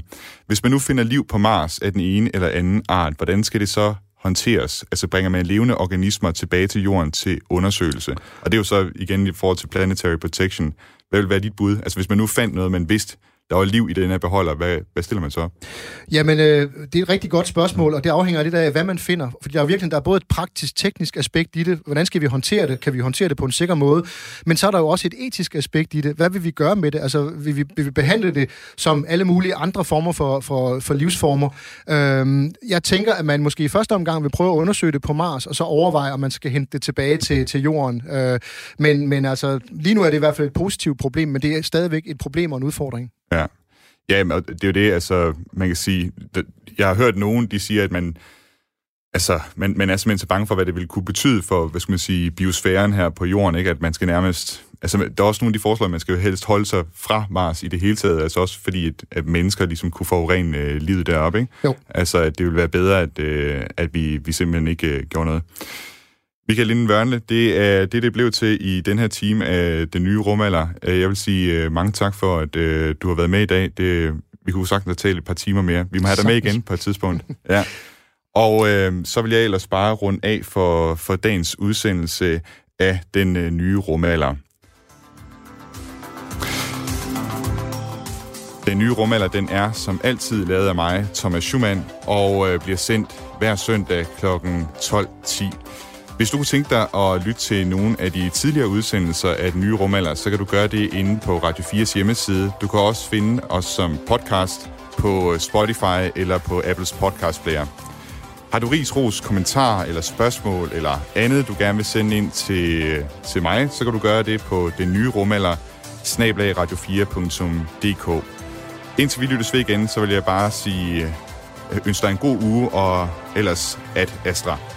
Hvis man nu finder liv på Mars af den ene eller anden art, hvordan skal det så håndteres? Altså bringer man levende organismer tilbage til jorden til undersøgelse? Og det er jo så igen i forhold til planetary protection. Hvad vil være dit bud? Altså hvis man nu fandt noget, man vidste, der var liv i den her beholder, hvad, hvad stiller man så? Jamen, øh, det er et rigtig godt spørgsmål, og det afhænger lidt af, hvad man finder. Fordi der er virkelig der er både et praktisk-teknisk aspekt i det. Hvordan skal vi håndtere det? Kan vi håndtere det på en sikker måde? Men så er der jo også et etisk aspekt i det. Hvad vil vi gøre med det? Altså, vil vi, vil vi behandle det som alle mulige andre former for, for, for livsformer? Øhm, jeg tænker, at man måske i første omgang vil prøve at undersøge det på Mars, og så overveje, om man skal hente det tilbage til, til jorden. Øh, men, men altså, lige nu er det i hvert fald et positivt problem, men det er stadigvæk et problem og en udfordring. Ja. Ja, men det er jo det, altså, man kan sige, jeg har hørt nogen, de siger, at man, altså, man, man er simpelthen så bange for, hvad det vil kunne betyde for, hvad skal man sige, biosfæren her på jorden, ikke? At man skal nærmest, altså, der er også nogle af de forslag, at man skal jo helst holde sig fra Mars i det hele taget, altså også fordi, at, at mennesker ligesom kunne forurene øh, livet deroppe, ikke? Jo. Altså, at det ville være bedre, at, øh, at vi, vi simpelthen ikke øh, gjorde noget. Michael Linden Wørnle, det er det, det blev til i den her time af Den Nye Rumalder. Øh, jeg vil sige uh, mange tak for, at uh, du har været med i dag. Det, vi kunne sagtens tale et par timer mere. Vi må have dig med igen på et tidspunkt. Ja. Og uh, så vil jeg ellers bare runde af for, for dagens udsendelse af Den Nye Rumalder. Den nye rumalder, den er som altid lavet af mig, Thomas Schumann, og øh, bliver sendt hver søndag kl. 12.10. Hvis du kunne tænke dig at lytte til nogle af de tidligere udsendelser af den nye rumalder, så kan du gøre det inde på Radio 4's hjemmeside. Du kan også finde os som podcast på Spotify eller på Apples podcast player. Har du ris, ros, kommentar eller spørgsmål eller andet, du gerne vil sende ind til, til mig, så kan du gøre det på den nye rumalder snablagradio4.dk. Indtil vi lyttes ved igen, så vil jeg bare sige, øh, ønsker dig en god uge, og ellers at Astra.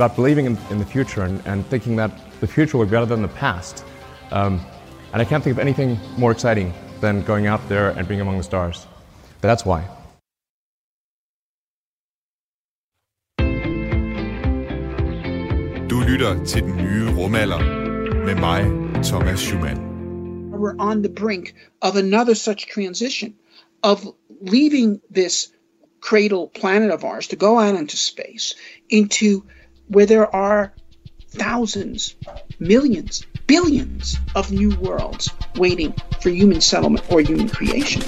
About believing in, in the future and, and thinking that the future will be better than the past. Um, and I can't think of anything more exciting than going out there and being among the stars. But that's why. Du lytter til den nye rumalder med mig, Thomas Schumann. We're on the brink of another such transition of leaving this cradle planet of ours to go out into space into where there are thousands, millions, billions of new worlds waiting for human settlement or human creation.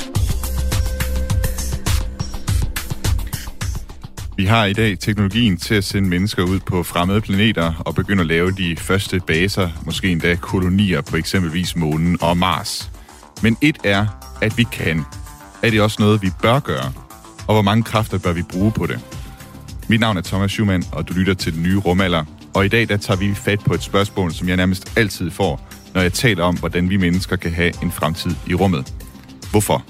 Vi har i dag teknologien til at sende mennesker ud på fremmede planeter og begynde at lave de første baser, måske endda kolonier på eksempelvis månen og Mars. Men et er, at vi kan. Er det også noget, vi bør gøre? Og hvor mange kræfter bør vi bruge på det? Mit navn er Thomas Schumann, og du lytter til den nye rumalder. Og i dag der tager vi fat på et spørgsmål, som jeg nærmest altid får, når jeg taler om, hvordan vi mennesker kan have en fremtid i rummet. Hvorfor?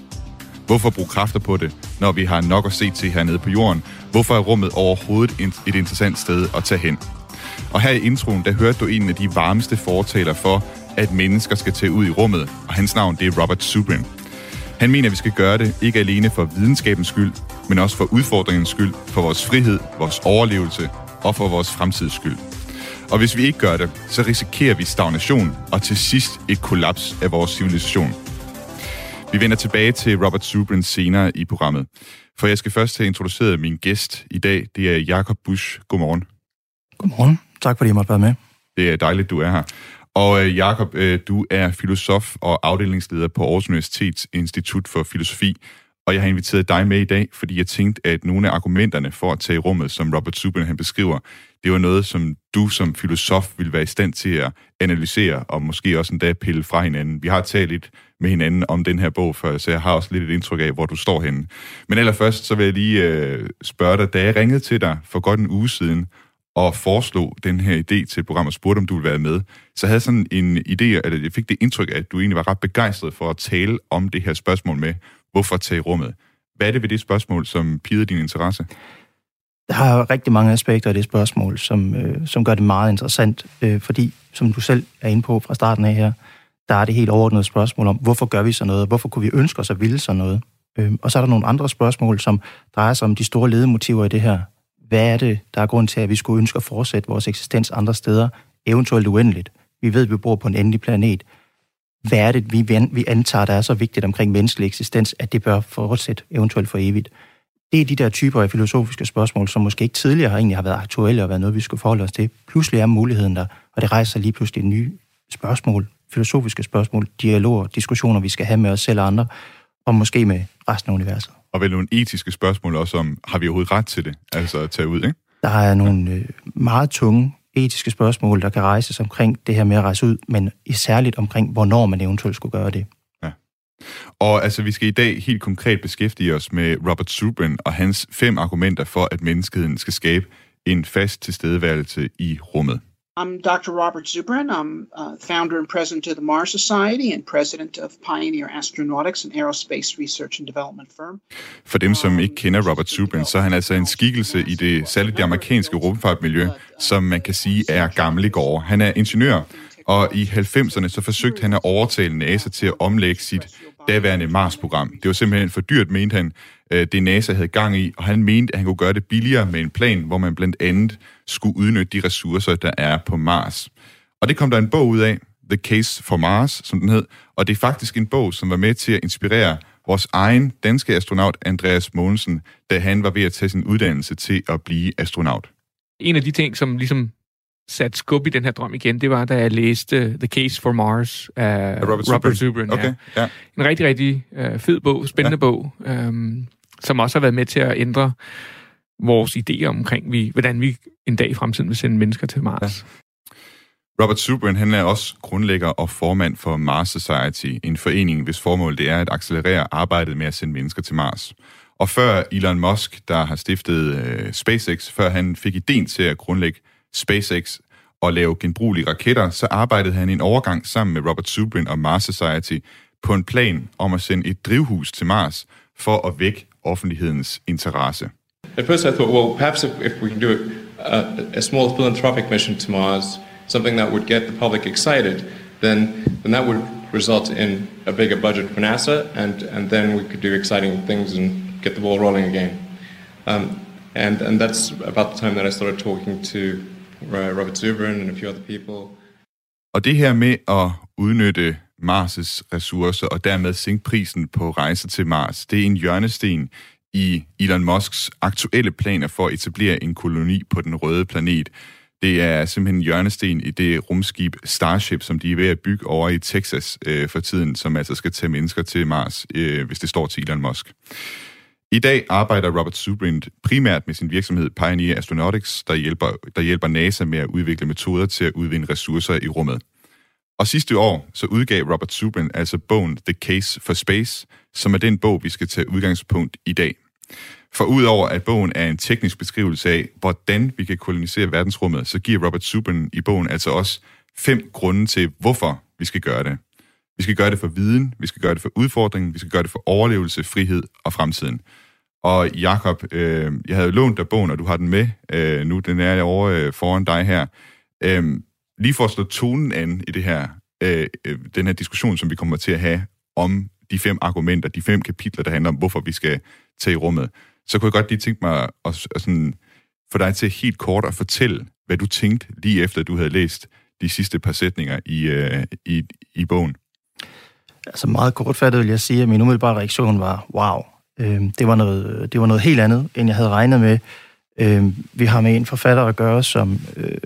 Hvorfor bruge kræfter på det, når vi har nok at se til hernede på jorden? Hvorfor er rummet overhovedet et interessant sted at tage hen? Og her i introen, der hørte du en af de varmeste fortaler for, at mennesker skal tage ud i rummet, og hans navn det er Robert Zubrin. Han mener, at vi skal gøre det ikke alene for videnskabens skyld, men også for udfordringens skyld, for vores frihed, vores overlevelse og for vores fremtids skyld. Og hvis vi ikke gør det, så risikerer vi stagnation og til sidst et kollaps af vores civilisation. Vi vender tilbage til Robert Zubrin senere i programmet. For jeg skal først have introduceret min gæst i dag. Det er Jakob Busch. Godmorgen. Godmorgen. Tak fordi jeg måtte være med. Det er dejligt, du er her. Og øh, Jakob, øh, du er filosof og afdelingsleder på Aarhus Universitets Institut for Filosofi. Og jeg har inviteret dig med i dag, fordi jeg tænkte, at nogle af argumenterne for at tage i rummet, som Robert Zubin han beskriver, det var noget, som du som filosof ville være i stand til at analysere, og måske også endda pille fra hinanden. Vi har talt lidt med hinanden om den her bog før, så jeg har også lidt et indtryk af, hvor du står henne. Men allerførst, så vil jeg lige øh, spørge dig, da jeg ringede til dig for godt en uge siden, og foreslog den her idé til programmet og spurgte, om du ville være med, så havde sådan en idé, at jeg fik det indtryk af, at du egentlig var ret begejstret for at tale om det her spørgsmål med, hvorfor tage rummet. Hvad er det ved det spørgsmål, som pider din interesse? Der har rigtig mange aspekter af det spørgsmål, som, øh, som gør det meget interessant, øh, fordi, som du selv er inde på fra starten af her, der er det helt overordnede spørgsmål om, hvorfor gør vi så noget? Hvorfor kunne vi ønske os at ville så noget? Øh, og så er der nogle andre spørgsmål, som drejer sig om de store ledemotiver i det her. Hvad er det, der er grund til, at vi skulle ønske at fortsætte vores eksistens andre steder, eventuelt uendeligt? Vi ved, at vi bor på en endelig planet. Hvad er det, vi, vi antager, der er så vigtigt omkring menneskelig eksistens, at det bør fortsætte eventuelt for evigt? Det er de der typer af filosofiske spørgsmål, som måske ikke tidligere har egentlig har været aktuelle og været noget, vi skulle forholde os til. Pludselig er muligheden der, og det rejser lige pludselig nye spørgsmål, filosofiske spørgsmål, dialoger, diskussioner, vi skal have med os selv og andre, og måske med resten af universet. Og vel nogle etiske spørgsmål også om, har vi overhovedet ret til det, altså at tage ud, ikke? Der er nogle øh, meget tunge etiske spørgsmål, der kan rejses omkring det her med at rejse ud, men særligt omkring, hvornår man eventuelt skulle gøre det. Ja. Og altså, vi skal i dag helt konkret beskæftige os med Robert Zubrin og hans fem argumenter for, at menneskeheden skal skabe en fast tilstedeværelse i rummet. I'm Dr. Robert Zubrin. I'm uh, founder and president of the Mars Society and president of Pioneer Astronautics, an aerospace research and development firm. For dem, som ikke kender Robert Zubrin, så er han altså en skikkelse i det særligt det amerikanske rumfartmiljø, som man kan sige er gammel i går. Han er ingeniør, og i 90'erne så forsøgte han at overtale NASA til at omlægge sit daværende Mars-program. Det var simpelthen for dyrt, mente han, øh, det NASA havde gang i, og han mente, at han kunne gøre det billigere med en plan, hvor man blandt andet skulle udnytte de ressourcer, der er på Mars. Og det kom der en bog ud af, The Case for Mars, som den hed, og det er faktisk en bog, som var med til at inspirere vores egen danske astronaut Andreas Mogensen, da han var ved at tage sin uddannelse til at blive astronaut. En af de ting, som ligesom satte skub i den her drøm igen, det var, da jeg læste The Case for Mars af Robert Robert Zubrin. Zubrin. Okay, ja. En rigtig, rigtig øh, fed bog, spændende ja. bog, øhm, som også har været med til at ændre vores idéer omkring, vi, hvordan vi en dag i fremtiden vil sende mennesker til Mars. Ja. Robert Zubrin, han er også grundlægger og formand for Mars Society, en forening, hvis formål det er at accelerere arbejdet med at sende mennesker til Mars. Og før Elon Musk, der har stiftet øh, SpaceX, før han fik ideen til at grundlægge SpaceX og lave genbrugelige raketter, så arbejdede han i en overgang sammen med Robert Zubrin og Mars Society på en plan om at sende et drivhus til Mars for at vække offentlighedens interesse. At first I thought, well, perhaps if, if we can do a, a small philanthropic mission to Mars, something that would get the public excited, then, then that would result in a bigger budget for NASA, and, and then we could do exciting things and get the ball rolling again. Um, and, and that's about the time that I started talking to Robert Zubrin and a few other people. Og det her med at udnytte Mars' ressourcer og dermed sænke prisen på rejser til Mars, det er en hjørnesten i Elon Musks aktuelle planer for at etablere en koloni på den røde planet. Det er simpelthen en hjørnesten i det rumskib Starship, som de er ved at bygge over i Texas øh, for tiden, som altså skal tage mennesker til Mars, øh, hvis det står til Elon Musk. I dag arbejder Robert Zubrin primært med sin virksomhed Pioneer Astronautics, der hjælper, der hjælper NASA med at udvikle metoder til at udvinde ressourcer i rummet. Og sidste år så udgav Robert Zubrin altså bogen The Case for Space, som er den bog, vi skal tage udgangspunkt i dag. For udover at bogen er en teknisk beskrivelse af, hvordan vi kan kolonisere verdensrummet, så giver Robert Zubrin i bogen altså også fem grunde til, hvorfor vi skal gøre det. Vi skal gøre det for viden, vi skal gøre det for udfordringen, vi skal gøre det for overlevelse, frihed og fremtiden. Og Jakob, øh, jeg havde lånt dig bogen, og du har den med øh, nu. Den er over øh, foran dig her. Øh, lige for at slå tonen an i det her, øh, øh, den her diskussion, som vi kommer til at have om de fem argumenter, de fem kapitler, der handler om, hvorfor vi skal tage i rummet, så kunne jeg godt lige tænke mig at, at sådan, få dig til helt kort at fortælle, hvad du tænkte lige efter, du havde læst de sidste par sætninger i, øh, i, i bogen. Altså meget kortfattet vil jeg sige, at min umiddelbare reaktion var, wow, øh, det, var noget, det var noget helt andet, end jeg havde regnet med. Øh, vi har med en forfatter at gøre, som, øh,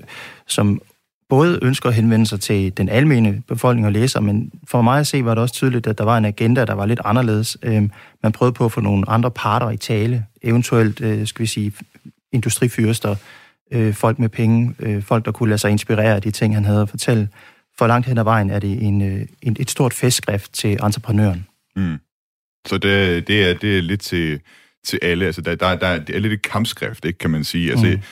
som både ønsker at henvende sig til den almene befolkning og læser, men for mig at se var det også tydeligt, at der var en agenda, der var lidt anderledes. Øh, man prøvede på at få nogle andre parter i tale, eventuelt, øh, skal vi sige, industrifyrster, øh, folk med penge, øh, folk, der kunne lade sig inspirere af de ting, han havde at fortælle. For langt hen ad vejen er det en, øh, en, et stort festskrift til entreprenøren. Mm. Så det, det, er, det er lidt til, til alle. Altså, der, der, der, det er lidt et kampskrift, ikke, kan man sige. Altså, mm.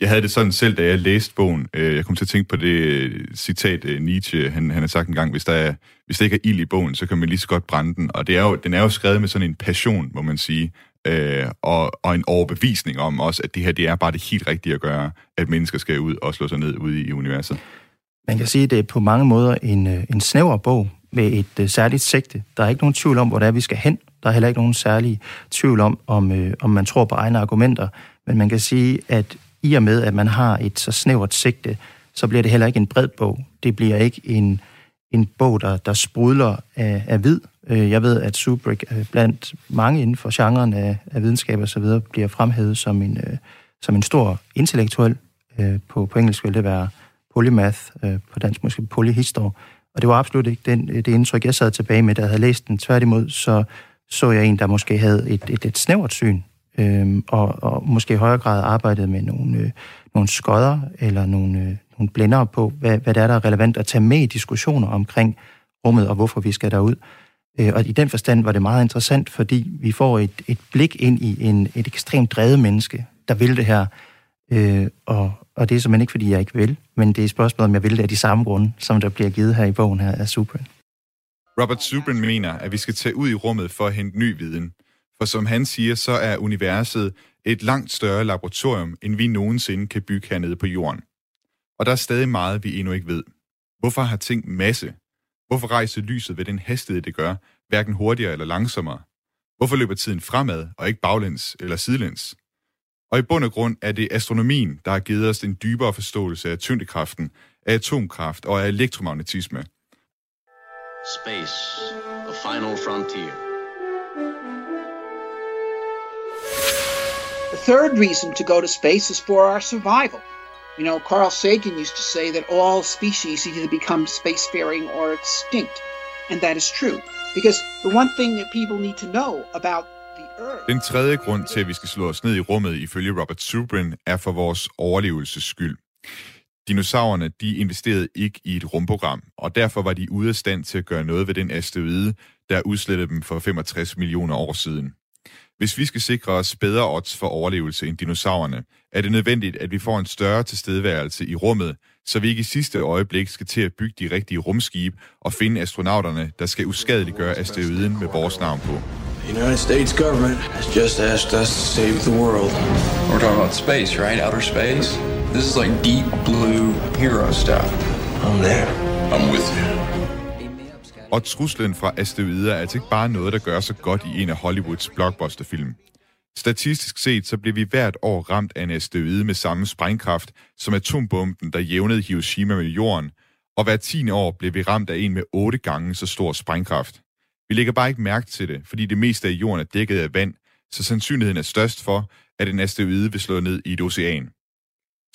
Jeg havde det sådan selv, da jeg læste bogen. Øh, jeg kom til at tænke på det øh, citat, øh, Nietzsche han, han har sagt en gang, hvis der, er, hvis der ikke er ild i bogen, så kan man lige så godt brænde den. Og det er jo, den er jo skrevet med sådan en passion, må man sige, øh, og, og en overbevisning om også, at det her det er bare det helt rigtige at gøre, at mennesker skal ud og slå sig ned ude i universet. Man kan sige, at det er på mange måder en, en snæver bog med et øh, særligt sigte. Der er ikke nogen tvivl om, hvor det er, vi skal hen. Der er heller ikke nogen særlig tvivl om, om, øh, om man tror på egne argumenter. Men man kan sige, at i og med, at man har et så snævert sigte, så bliver det heller ikke en bred bog. Det bliver ikke en, en bog, der, der sprudler af, af vid. Øh, jeg ved, at Subrick øh, blandt mange inden for genren af, af videnskab og så videre bliver fremhævet som en, øh, som en stor intellektuel. Øh, på, på engelsk vil det være polymath, øh, på dansk måske polyhistor. Og det var absolut ikke den, øh, det indtryk, jeg sad tilbage med, da jeg havde læst den. Tværtimod så så jeg en, der måske havde et, et, et snævert syn øh, og, og måske i højere grad arbejdede med nogle, øh, nogle skodder eller nogle, øh, nogle blændere på, hvad, hvad det er, der er relevant at tage med i diskussioner omkring rummet og hvorfor vi skal derud. Øh, og i den forstand var det meget interessant, fordi vi får et, et blik ind i en, et ekstremt drevet menneske, der vil det her. Øh, og, og det er simpelthen ikke, fordi jeg ikke vil, men det er spørgsmålet, om jeg vil det af de samme grunde, som der bliver givet her i bogen her af Subrin. Robert Subrin mener, at vi skal tage ud i rummet for at hente ny viden. For som han siger, så er universet et langt større laboratorium, end vi nogensinde kan bygge hernede på jorden. Og der er stadig meget, vi endnu ikke ved. Hvorfor har ting masse? Hvorfor rejser lyset ved den hastighed, det gør, hverken hurtigere eller langsommere? Hvorfor løber tiden fremad, og ikke baglæns eller sidelæns? Og i bund og grund er det astronomien, der har givet os en dybere forståelse af tyngdekraften, af atomkraft og af elektromagnetisme. Space, the final frontier. The third reason to go to space is for our survival. You know, Carl Sagan used to say that all species either become spacefaring or extinct. And that is true. Because the one thing that people need to know about the Earth... Den tredje grund til, at vi skal slå os ned i rummet, ifølge Robert Zubrin, er for vores overlevelses skyld. Dinosaurerne, de investerede ikke i et rumprogram, og derfor var de ude af stand til at gøre noget ved den asteroide, der udslettede dem for 65 millioner år siden. Hvis vi skal sikre os bedre odds for overlevelse end dinosaurerne, er det nødvendigt, at vi får en større tilstedeværelse i rummet, så vi ikke i sidste øjeblik skal til at bygge de rigtige rumskibe og finde astronauterne, der skal uskadeliggøre asteroiden med vores navn på. The United States government has just asked us to save the world. We're talking about space, right? Outer space? This is like deep blue hero stuff. I'm there. I'm with you. Og truslen fra asteroider er altså ikke bare noget, der gør sig godt i en af Hollywoods blockbusterfilm. Statistisk set så bliver vi hvert år ramt af en asteroide med samme sprængkraft som atombomben, der jævnede Hiroshima med jorden, og hver tiende år bliver vi ramt af en med otte gange så stor sprængkraft. Vi lægger bare ikke mærke til det, fordi det meste af jorden er dækket af vand, så sandsynligheden er størst for, at en asteroide vil slå ned i et ocean.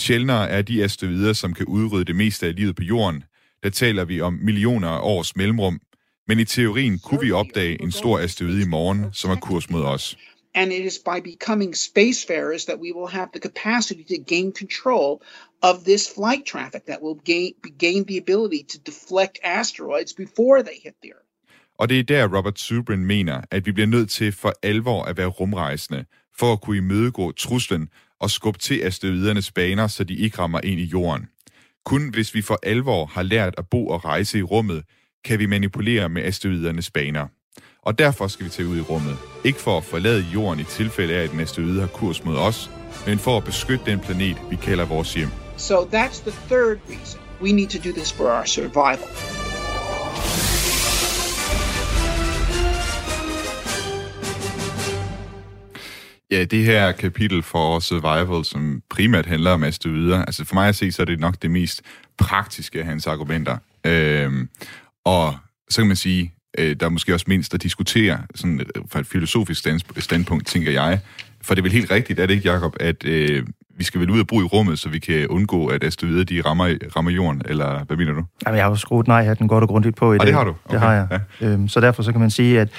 Sjældnere er de asteroider, som kan udrydde det meste af livet på jorden. Der taler vi om millioner af års mellemrum, men i teorien kunne vi opdage en stor asteroide i morgen, som er kurs mod os. And it is by becoming spacefarers that we will have the capacity to gain control of this flight traffic that will gain, gain the ability to deflect asteroids before they hit the Earth. Og det er der, Robert Zubrin mener, at vi bliver nødt til for alvor at være rumrejsende, for at kunne imødegå truslen og skubbe til asteroidernes baner, så de ikke rammer ind i jorden. Kun hvis vi for alvor har lært at bo og rejse i rummet, kan vi manipulere med asteroidernes baner. Og derfor skal vi tage ud i rummet. Ikke for at forlade jorden i tilfælde af, at en asteroide har kurs mod os, men for at beskytte den planet, vi kalder vores hjem. So that's the third reason we need to do this for our survival. Ja, det her kapitel for Survival, som primært handler om asteroider, altså for mig at se, så er det nok det mest praktiske af hans argumenter. Øhm, og så kan man sige, øh, der er måske også mindst at diskutere sådan et, fra et filosofisk stand, standpunkt, tænker jeg. For det er vel helt rigtigt, er det ikke, Jacob, at øh, vi skal vel ud og bo i rummet, så vi kan undgå, at asteroider de rammer, rammer jorden, eller hvad mener du? Jamen, jeg har jo skruet nej den godt og grundigt på i ah, det. det har du? Okay. Det har jeg. Ja. Øhm, så derfor så kan man sige, at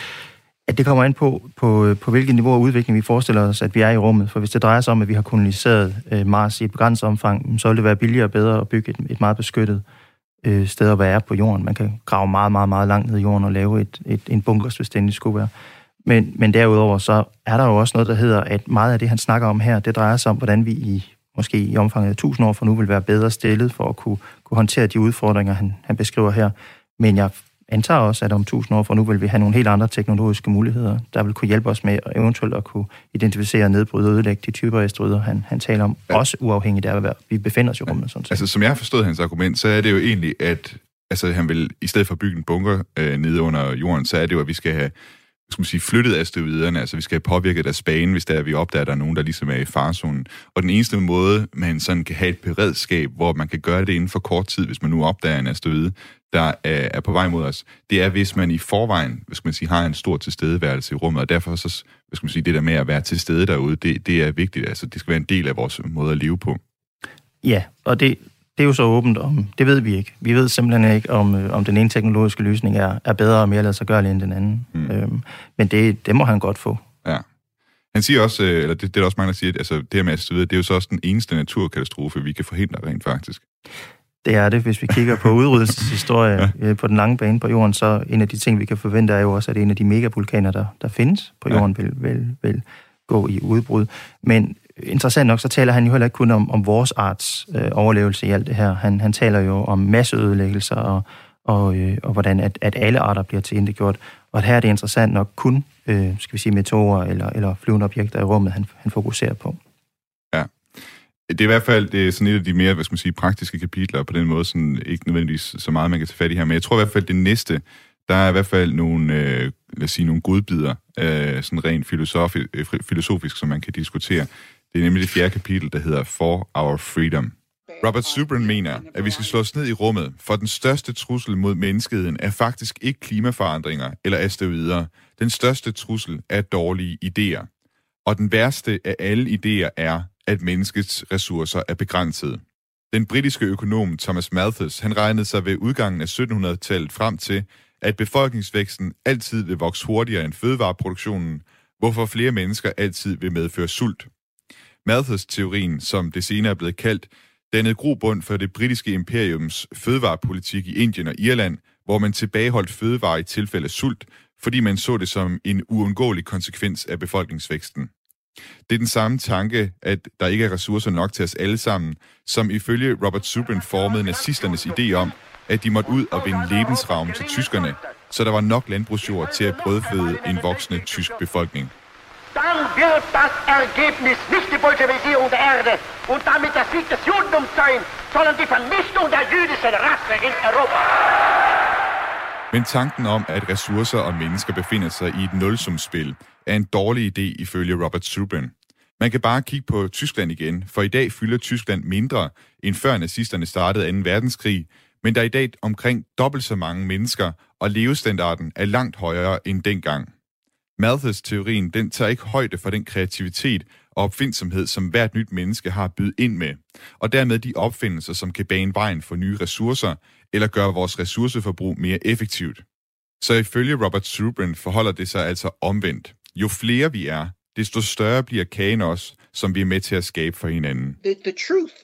at det kommer an på, på, på hvilket niveau af udvikling vi forestiller os, at vi er i rummet. For hvis det drejer sig om, at vi har koloniseret øh, Mars i et begrænset omfang, så vil det være billigere og bedre at bygge et, et meget beskyttet øh, sted at være på jorden. Man kan grave meget, meget, meget langt ned i jorden og lave et, et, en bunkers, hvis det skulle være. Men, men derudover så er der jo også noget, der hedder, at meget af det, han snakker om her, det drejer sig om, hvordan vi i måske i omfanget af 1000 år fra nu vil være bedre stillet for at kunne, kunne håndtere de udfordringer, han, han beskriver her. Men jeg antager også, at om 1000 år fra nu vil vi have nogle helt andre teknologiske muligheder, der vil kunne hjælpe os med eventuelt at kunne identificere, nedbryde og ødelægge de typer af asteroider, han, han taler om, ja. også uafhængigt af, hvad vi befinder os i rummet. Sådan set. Altså, som jeg har forstået hans argument, så er det jo egentlig, at altså, han vil, i stedet for at bygge en bunker øh, nede under jorden, så er det jo, at vi skal have skal man sige, flyttet asteroiderne, altså vi skal have påvirket deres bane, hvis der er, vi opdager, at der er nogen, der ligesom er i farzonen. Og den eneste måde, man sådan kan have et beredskab, hvor man kan gøre det inden for kort tid, hvis man nu opdager en asteroide, der er på vej mod os, det er, hvis man i forvejen, hvis man sige, har en stor tilstedeværelse i rummet, og derfor så, hvis man sige, det der med at være til stede derude, det, det er vigtigt. Altså, det skal være en del af vores måde at leve på. Ja, og det, det er jo så åbent om, det ved vi ikke. Vi ved simpelthen ikke, om, øh, om den ene teknologiske løsning er, er bedre og mere lade sig gøre end den anden. Mm. Øhm, men det, det må han godt få. Ja. Han siger også, øh, eller det, det er der også mange, der siger, at altså, det her med at det er jo så også den eneste naturkatastrofe, vi kan forhindre rent faktisk. Det er det. Hvis vi kigger på udryddelseshistorie ja. Øh, på den lange bane på jorden, så en af de ting, vi kan forvente, er jo også, at en af de megavulkaner, der, der findes på jorden, ja. vil, vil, vil gå i udbrud. Men interessant nok, så taler han jo heller ikke kun om, om vores arts øh, overlevelse i alt det her. Han, han taler jo om masseødelæggelser og, og, øh, og hvordan at, at alle arter bliver tilindegjort. Og at her er det interessant nok kun, øh, skal vi sige, meteorer eller, eller flyvende objekter i rummet, han, han fokuserer på. Det er i hvert fald det er sådan et af de mere, hvad skal man sige, praktiske kapitler, på den måde sådan, ikke nødvendigvis så meget, man kan tage fat i her. Men jeg tror i hvert fald, det næste, der er i hvert fald nogle, øh, lad os sige, nogle godbider, øh, sådan rent filosofi, øh, filosofisk, som man kan diskutere. Det er nemlig det fjerde kapitel, der hedder For Our Freedom. Robert Subran mener, at vi skal slå os ned i rummet, for den største trussel mod menneskeheden er faktisk ikke klimaforandringer eller asteroider. Den største trussel er dårlige idéer. Og den værste af alle idéer er, at menneskets ressourcer er begrænsede. Den britiske økonom Thomas Malthus, han regnede sig ved udgangen af 1700-tallet frem til, at befolkningsvæksten altid vil vokse hurtigere end fødevareproduktionen, hvorfor flere mennesker altid vil medføre sult. Malthus-teorien, som det senere er blevet kaldt, dannede grobund for det britiske imperiums fødevarepolitik i Indien og Irland, hvor man tilbageholdt fødevarer i tilfælde af sult, fordi man så det som en uundgåelig konsekvens af befolkningsvæksten. Det er den samme tanke, at der ikke er ressourcer nok til os alle sammen, som ifølge Robert Zubrin formede nazisternes idé om, at de måtte ud og vinde lebensraum til tyskerne, så der var nok landbrugsjord til at brødføde en voksende tysk befolkning. Dann wird das Ergebnis nicht die Bolschewisierung der Erde und damit der Sieg des Judentums sein, sondern die Vernichtung der jüdischen Rasse in Europa. Men tanken om, at ressourcer og mennesker befinder sig i et nulsumsspil, er en dårlig idé ifølge Robert Zubrin. Man kan bare kigge på Tyskland igen, for i dag fylder Tyskland mindre, end før nazisterne startede 2. verdenskrig, men der er i dag omkring dobbelt så mange mennesker, og levestandarden er langt højere end dengang. Malthus-teorien den tager ikke højde for den kreativitet og opfindsomhed, som hvert nyt menneske har bydet ind med, og dermed de opfindelser, som kan bane vejen for nye ressourcer, eller gøre vores ressourceforbrug mere effektivt. Så ifølge Robert Zubrin forholder det sig altså omvendt. Jo flere vi er, desto større bliver kagen også, som vi er med til at skabe for hinanden. The, the truth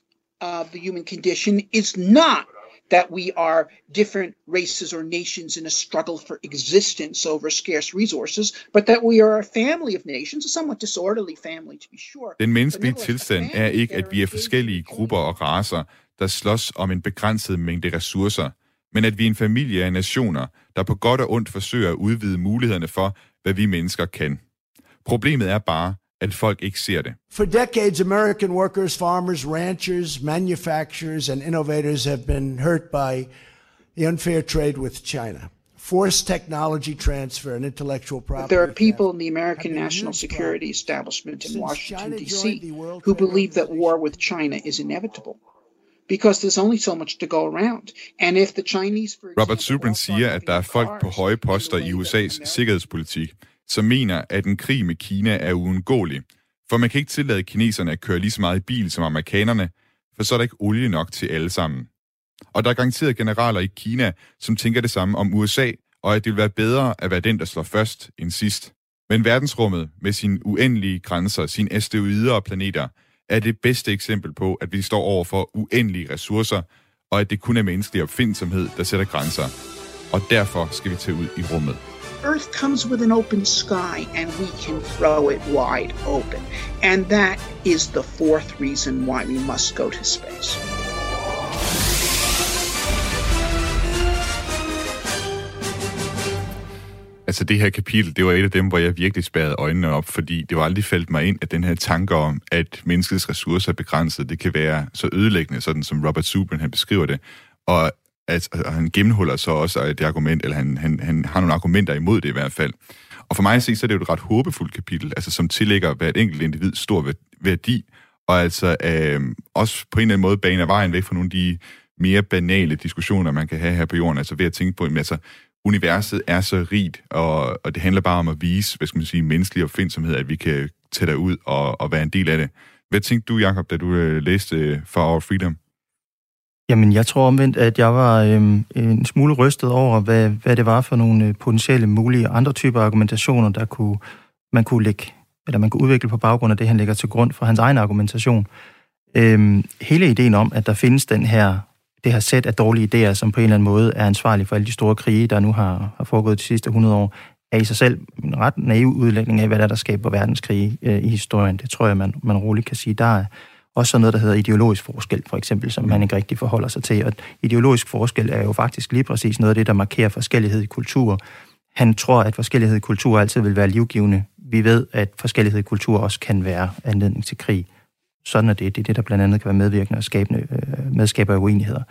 of the human condition is not that we are different races or nations in a struggle for existence over scarce resources, but that we are a family of nations, a somewhat disorderly family to be sure. Den menneskelige tilstand er ikke, at vi er forskellige grupper og raser, der slås om en begrænset mængde ressourcer, men at vi er en familie af nationer, der på godt og ondt forsøger at udvide mulighederne for, hvad vi mennesker kan. Problemet er bare, at folk ikke ser det. For decades, American workers, farmers, ranchers, manufacturers, and innovators have been hurt by the unfair trade with China. Forced technology transfer and intellectual property. There are people in the American national security establishment in Washington, D.C., who believe that war with China is inevitable. Because there's only so much to go around. And if the Chinese, for Robert Zubrin siger, at der er folk på høje poster i USA's sikkerhedspolitik, som mener, at en krig med Kina er uundgåelig. For man kan ikke tillade kineserne at køre lige så meget i bil som amerikanerne, for så er der ikke olie nok til alle sammen. Og der er garanteret generaler i Kina, som tænker det samme om USA, og at det vil være bedre at være den, der slår først end sidst. Men verdensrummet med sine uendelige grænser, sine asteroider og planeter, er det bedste eksempel på, at vi står over for uendelige ressourcer, og at det kun er menneskelig opfindsomhed, der sætter grænser. Og derfor skal vi tage ud i rummet. Earth comes with an open sky and we can throw it wide open. And that is the fourth reason why we must go to space. Altså det her kapitel, det var et af dem, hvor jeg virkelig spærrede øjnene op, fordi det var aldrig faldt mig ind, at den her tanke om, at menneskets ressourcer er begrænset, det kan være så ødelæggende, sådan som Robert Subin han beskriver det. Og altså, at, at han gennemholder så også det argument, eller han, han, han har nogle argumenter imod det i hvert fald. Og for mig at se, så er det jo et ret håbefuldt kapitel, altså som tillægger hvert enkelt individ stor værdi, og altså øh, også på en eller anden måde baner vejen væk fra nogle af de mere banale diskussioner, man kan have her på jorden, altså ved at tænke på, at altså, universet er så rigt, og, og det handler bare om at vise, hvad skal man sige, menneskelig opfindsomhed, at vi kan tage ud og, og være en del af det. Hvad tænkte du, Jakob, da du øh, læste øh, For Our Freedom? Jamen, jeg tror omvendt, at jeg var øhm, en smule rystet over, hvad, hvad det var for nogle øh, potentielle mulige andre typer argumentationer, der kunne, man kunne lægge, eller man kunne udvikle på baggrund af det, han lægger til grund for hans egen argumentation. Øhm, hele ideen om, at der findes den her, det her sæt af dårlige idéer, som på en eller anden måde er ansvarlig for alle de store krige, der nu har, har foregået de sidste 100 år, er i sig selv en ret naiv udlægning af, hvad der, der skaber verdenskrige øh, i historien. Det tror jeg, man, man roligt kan sige. Der er, også sådan noget, der hedder ideologisk forskel, for eksempel, som man ikke rigtig forholder sig til. Og ideologisk forskel er jo faktisk lige præcis noget af det, der markerer forskellighed i kultur. Han tror, at forskellighed i kultur altid vil være livgivende. Vi ved, at forskellighed i kultur også kan være anledning til krig. Sådan er det. Det er det, der blandt andet kan være medvirkende og skabende, øh, medskaber af uenigheder.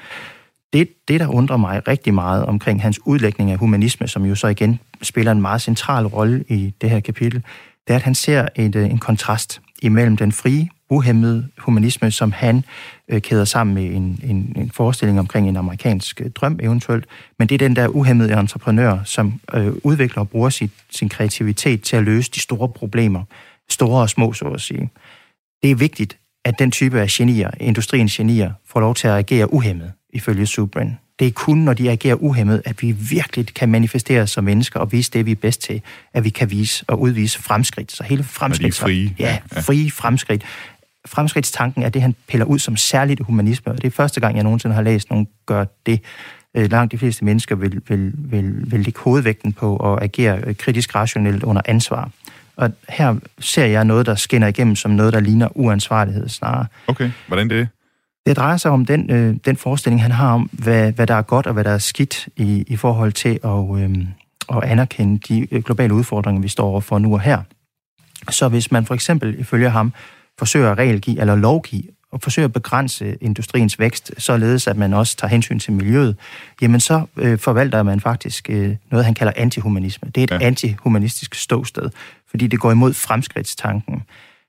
Det, det, der undrer mig rigtig meget omkring hans udlægning af humanisme, som jo så igen spiller en meget central rolle i det her kapitel, det er, at han ser et, øh, en kontrast imellem den frie uhemmede humanisme, som han øh, kæder sammen med en, en, en forestilling omkring en amerikansk øh, drøm eventuelt. Men det er den der uhemmede entreprenør, som øh, udvikler og bruger sit, sin kreativitet til at løse de store problemer, store og små, så at sige. Det er vigtigt, at den type af genier, industriens genier, får lov til at agere uhemmet, ifølge Subrin. Det er kun, når de agerer uhemmet, at vi virkelig kan manifestere os som mennesker og vise det, vi er bedst til, at vi kan vise og udvise fremskridt. Så hele fremskridt... frie. Ja, frie fremskridt. Fremskridtstanken er det, han piller ud som særligt humanisme, og det er første gang, jeg nogensinde har læst nogen gøre det. Øh, langt de fleste mennesker vil, vil, vil, vil lægge hovedvægten på at agere øh, kritisk rationelt under ansvar. Og her ser jeg noget, der skinner igennem som noget, der ligner uansvarlighed snarere. Okay, hvordan det? Det drejer sig om den, øh, den forestilling, han har om, hvad, hvad der er godt og hvad der er skidt i, i forhold til at, øh, at anerkende de øh, globale udfordringer, vi står overfor nu og her. Så hvis man for eksempel, ifølge ham, forsøger at regelgive eller lovgive og forsøger at begrænse industriens vækst, således at man også tager hensyn til miljøet, jamen så øh, forvalter man faktisk øh, noget, han kalder antihumanisme. Det er et ja. antihumanistisk ståsted, fordi det går imod fremskridtstanken.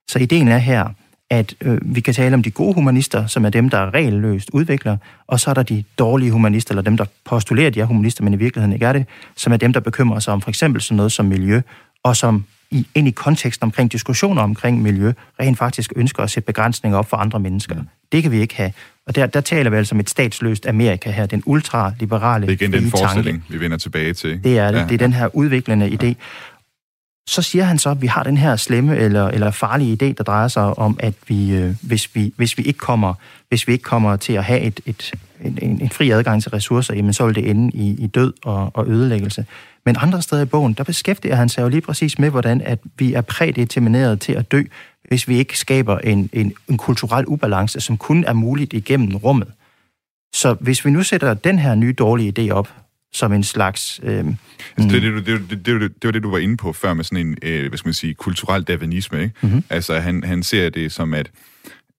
Så ideen er her, at øh, vi kan tale om de gode humanister, som er dem, der regelløst udvikler, og så er der de dårlige humanister, eller dem, der postulerer, at de er humanister, men i virkeligheden ikke er det, som er dem, der bekymrer sig om for eksempel sådan noget som miljø, og som i, ind i konteksten omkring diskussioner omkring miljø, rent faktisk ønsker at sætte begrænsninger op for andre mennesker. Mm. Det kan vi ikke have. Og der, der taler vi altså om et statsløst Amerika her, den ultraliberale Det er igen den forestilling, tanke. vi vender tilbage til. Det er det. Ja. Det er den her udviklende idé. Så siger han så, at vi har den her slemme eller, eller farlige idé, der drejer sig om, at vi, øh, hvis, vi, hvis, vi ikke kommer, hvis vi ikke kommer til at have et, et, en, en fri adgang til ressourcer, jamen så vil det ende i, i død og, og ødelæggelse. Men andre steder i bogen, der beskæftiger han sig jo lige præcis med, hvordan at vi er prædetermineret til at dø, hvis vi ikke skaber en, en, en kulturel ubalance, som kun er muligt igennem rummet. Så hvis vi nu sætter den her nye dårlige idé op, som en slags... Øh, altså, det, det, det, det, det, det var det, du var inde på før med sådan en, øh, hvad skal man sige, kulturel darwinisme, ikke? Mm-hmm. Altså, han, han ser det som, at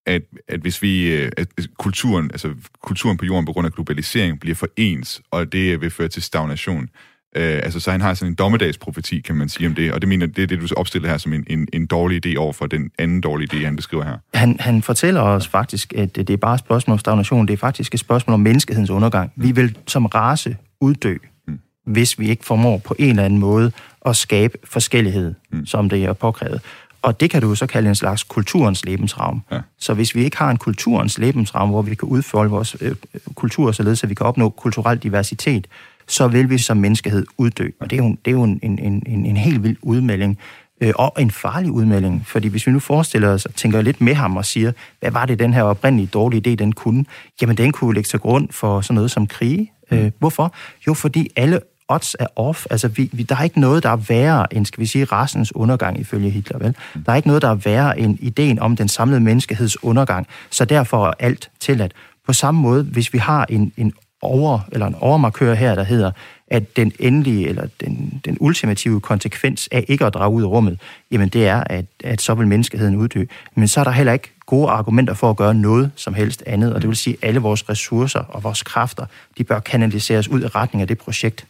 at, at hvis vi, øh, at kulturen, altså kulturen på jorden på grund af globalisering bliver for ens, og det vil føre til stagnation. Øh, altså, så han har sådan en dommedagsprofeti, kan man sige om det, og det mener, det er det, du opstiller her som en, en, en dårlig idé over for den anden dårlige idé, han beskriver her. Han, han fortæller os faktisk, at det er bare et spørgsmål om stagnation, det er faktisk et spørgsmål om menneskehedens undergang. Vi vil som race uddø, mm. hvis vi ikke formår på en eller anden måde at skabe forskellighed, mm. som det er påkrævet. Og det kan du så kalde en slags kulturens lebensraum. Ja. Så hvis vi ikke har en kulturens lebensraum, hvor vi kan udfolde vores øh, kultur, således at vi kan opnå kulturel diversitet, så vil vi som menneskehed uddø. Og det er jo, det er jo en, en, en, en helt vild udmelding, øh, og en farlig udmelding. Fordi hvis vi nu forestiller os og tænker lidt med ham og siger, hvad var det, den her oprindelige dårlige idé, den kunne? Jamen, den kunne lægge til grund for sådan noget som krige. Øh, hvorfor? Jo, fordi alle odds er off. Altså, vi, vi, der er ikke noget, der er værre end, skal vi sige, rasens undergang ifølge Hitler, vel? Der er ikke noget, der er værre end ideen om den samlede menneskeheds undergang. Så derfor er alt tilladt. På samme måde, hvis vi har en, en over, eller en overmarkør her, der hedder, at den endelige, eller den, den ultimative konsekvens af ikke at drage ud af rummet, jamen det er, at, at så vil menneskeheden uddø. Men så er der heller ikke gode argumenter for at gøre noget som helst andet, og det vil sige, at alle vores ressourcer og vores kræfter, de bør kanaliseres ud i retning af det projekt.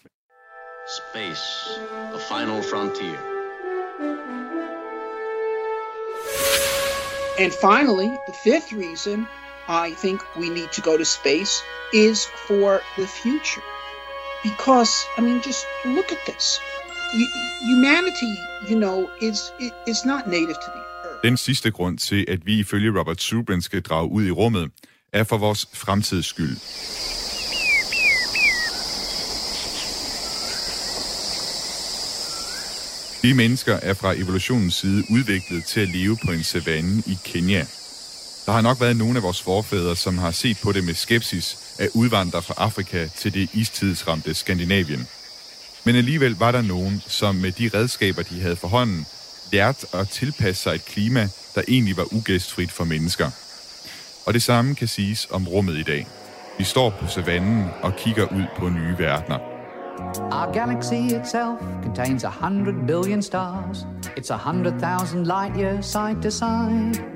Space, the final frontier. And finally, the fifth reason i think we need to go to space is for the future. Because, I mean, just look at this. Humanity, you know, is, is not native to the earth. Den sidste grund til, at vi ifølge Robert Zubrin skal drage ud i rummet, er for vores fremtids skyld. Vi mennesker er fra evolutionens side udviklet til at leve på en savanne i Kenya. Der har nok været nogle af vores forfædre, som har set på det med skepsis at udvandre fra Afrika til det istidsramte Skandinavien. Men alligevel var der nogen, som med de redskaber, de havde for hånden, lærte at tilpasse sig et klima, der egentlig var ugæstfrit for mennesker. Og det samme kan siges om rummet i dag. Vi står på savannen og kigger ud på nye verdener. Our galaxy itself contains a hundred billion stars. It's a hundred thousand light years side to side.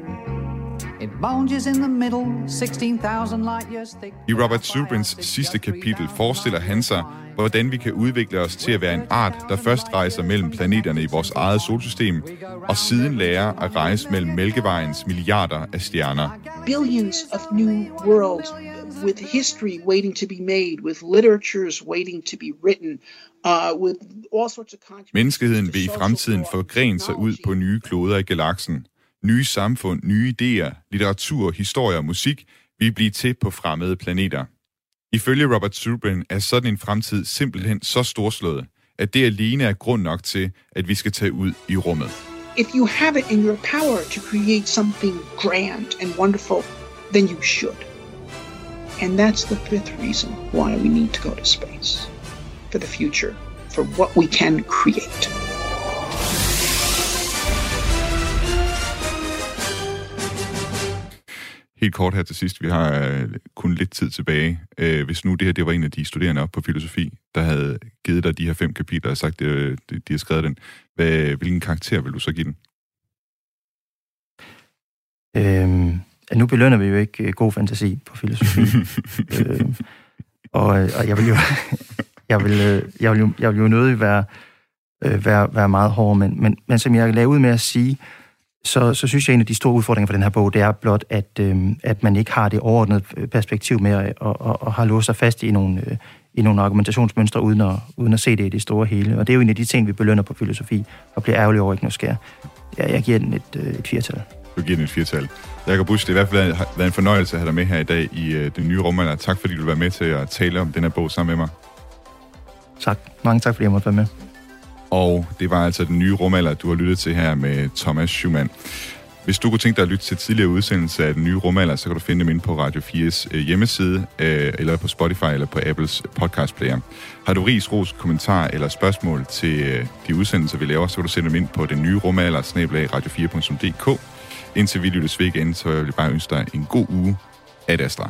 It bulges in the middle, 16,000 light years thick. I Robert Zubrins sidste kapitel forestiller han sig, hvordan vi kan udvikle os til at være en art, der først rejser mellem planeterne i vores eget solsystem, og siden lærer at rejse mellem Mælkevejens milliarder af stjerner. Billions of new worlds with history waiting to be made, with literatures waiting to be written, uh, with all sorts of Menneskeheden vil i fremtiden forgrene sig ud på nye kloder i galaksen nye samfund, nye idéer, litteratur, historie og musik vil blive til på fremmede planeter. Ifølge Robert Zubrin er sådan en fremtid simpelthen så storslået, at det alene er grund nok til, at vi skal tage ud i rummet. If you have it in your power to create something grand and wonderful, then you should. And that's the fifth reason why we need to go to space for the future, for what we can create. Helt kort her til sidst, vi har øh, kun lidt tid tilbage. Øh, hvis nu det her det var en af de studerende op på filosofi, der havde givet dig de her fem kapitler og sagt, øh, de, de har skrevet den, hvad, hvilken karakter vil du så give den? Øhm, nu belønner vi jo ikke øh, god fantasi på filosofi. øhm, og, og jeg vil jo, jeg vil, øh, jeg vil jo, jeg vil jo nødig være, øh, være, være meget hård, men, men, men som jeg lagde ud med at sige, så, så synes jeg, at en af de store udfordringer for den her bog, det er blot, at, øh, at man ikke har det overordnede perspektiv med at, og, og, og har låst sig fast i nogle, øh, i nogle argumentationsmønstre, uden at, uden at se det i det store hele. Og det er jo en af de ting, vi belønner på filosofi, og bliver ærgerlig over ikke noget skær. Ja, jeg giver den et, øh, et firtal. Du giver den et firtal. Jakob Busch, det er i hvert fald været en fornøjelse at have dig med her i dag i øh, den nye rumalder. Tak fordi du var med til at tale om den her bog sammen med mig. Tak. Mange tak, fordi jeg måtte være med. Og det var altså den nye rumalder, du har lyttet til her med Thomas Schumann. Hvis du kunne tænke dig at lytte til tidligere udsendelse af den nye rumalder, så kan du finde dem inde på Radio 4's øh, hjemmeside, øh, eller på Spotify, eller på Apples podcast player. Har du ris, ros, kommentar eller spørgsmål til øh, de udsendelser, vi laver, så kan du sende dem ind på den nye rumalder, snablag radio4.dk. Indtil vi lyttes ved igen, så vil jeg bare ønske dig en god uge. Ad Astra.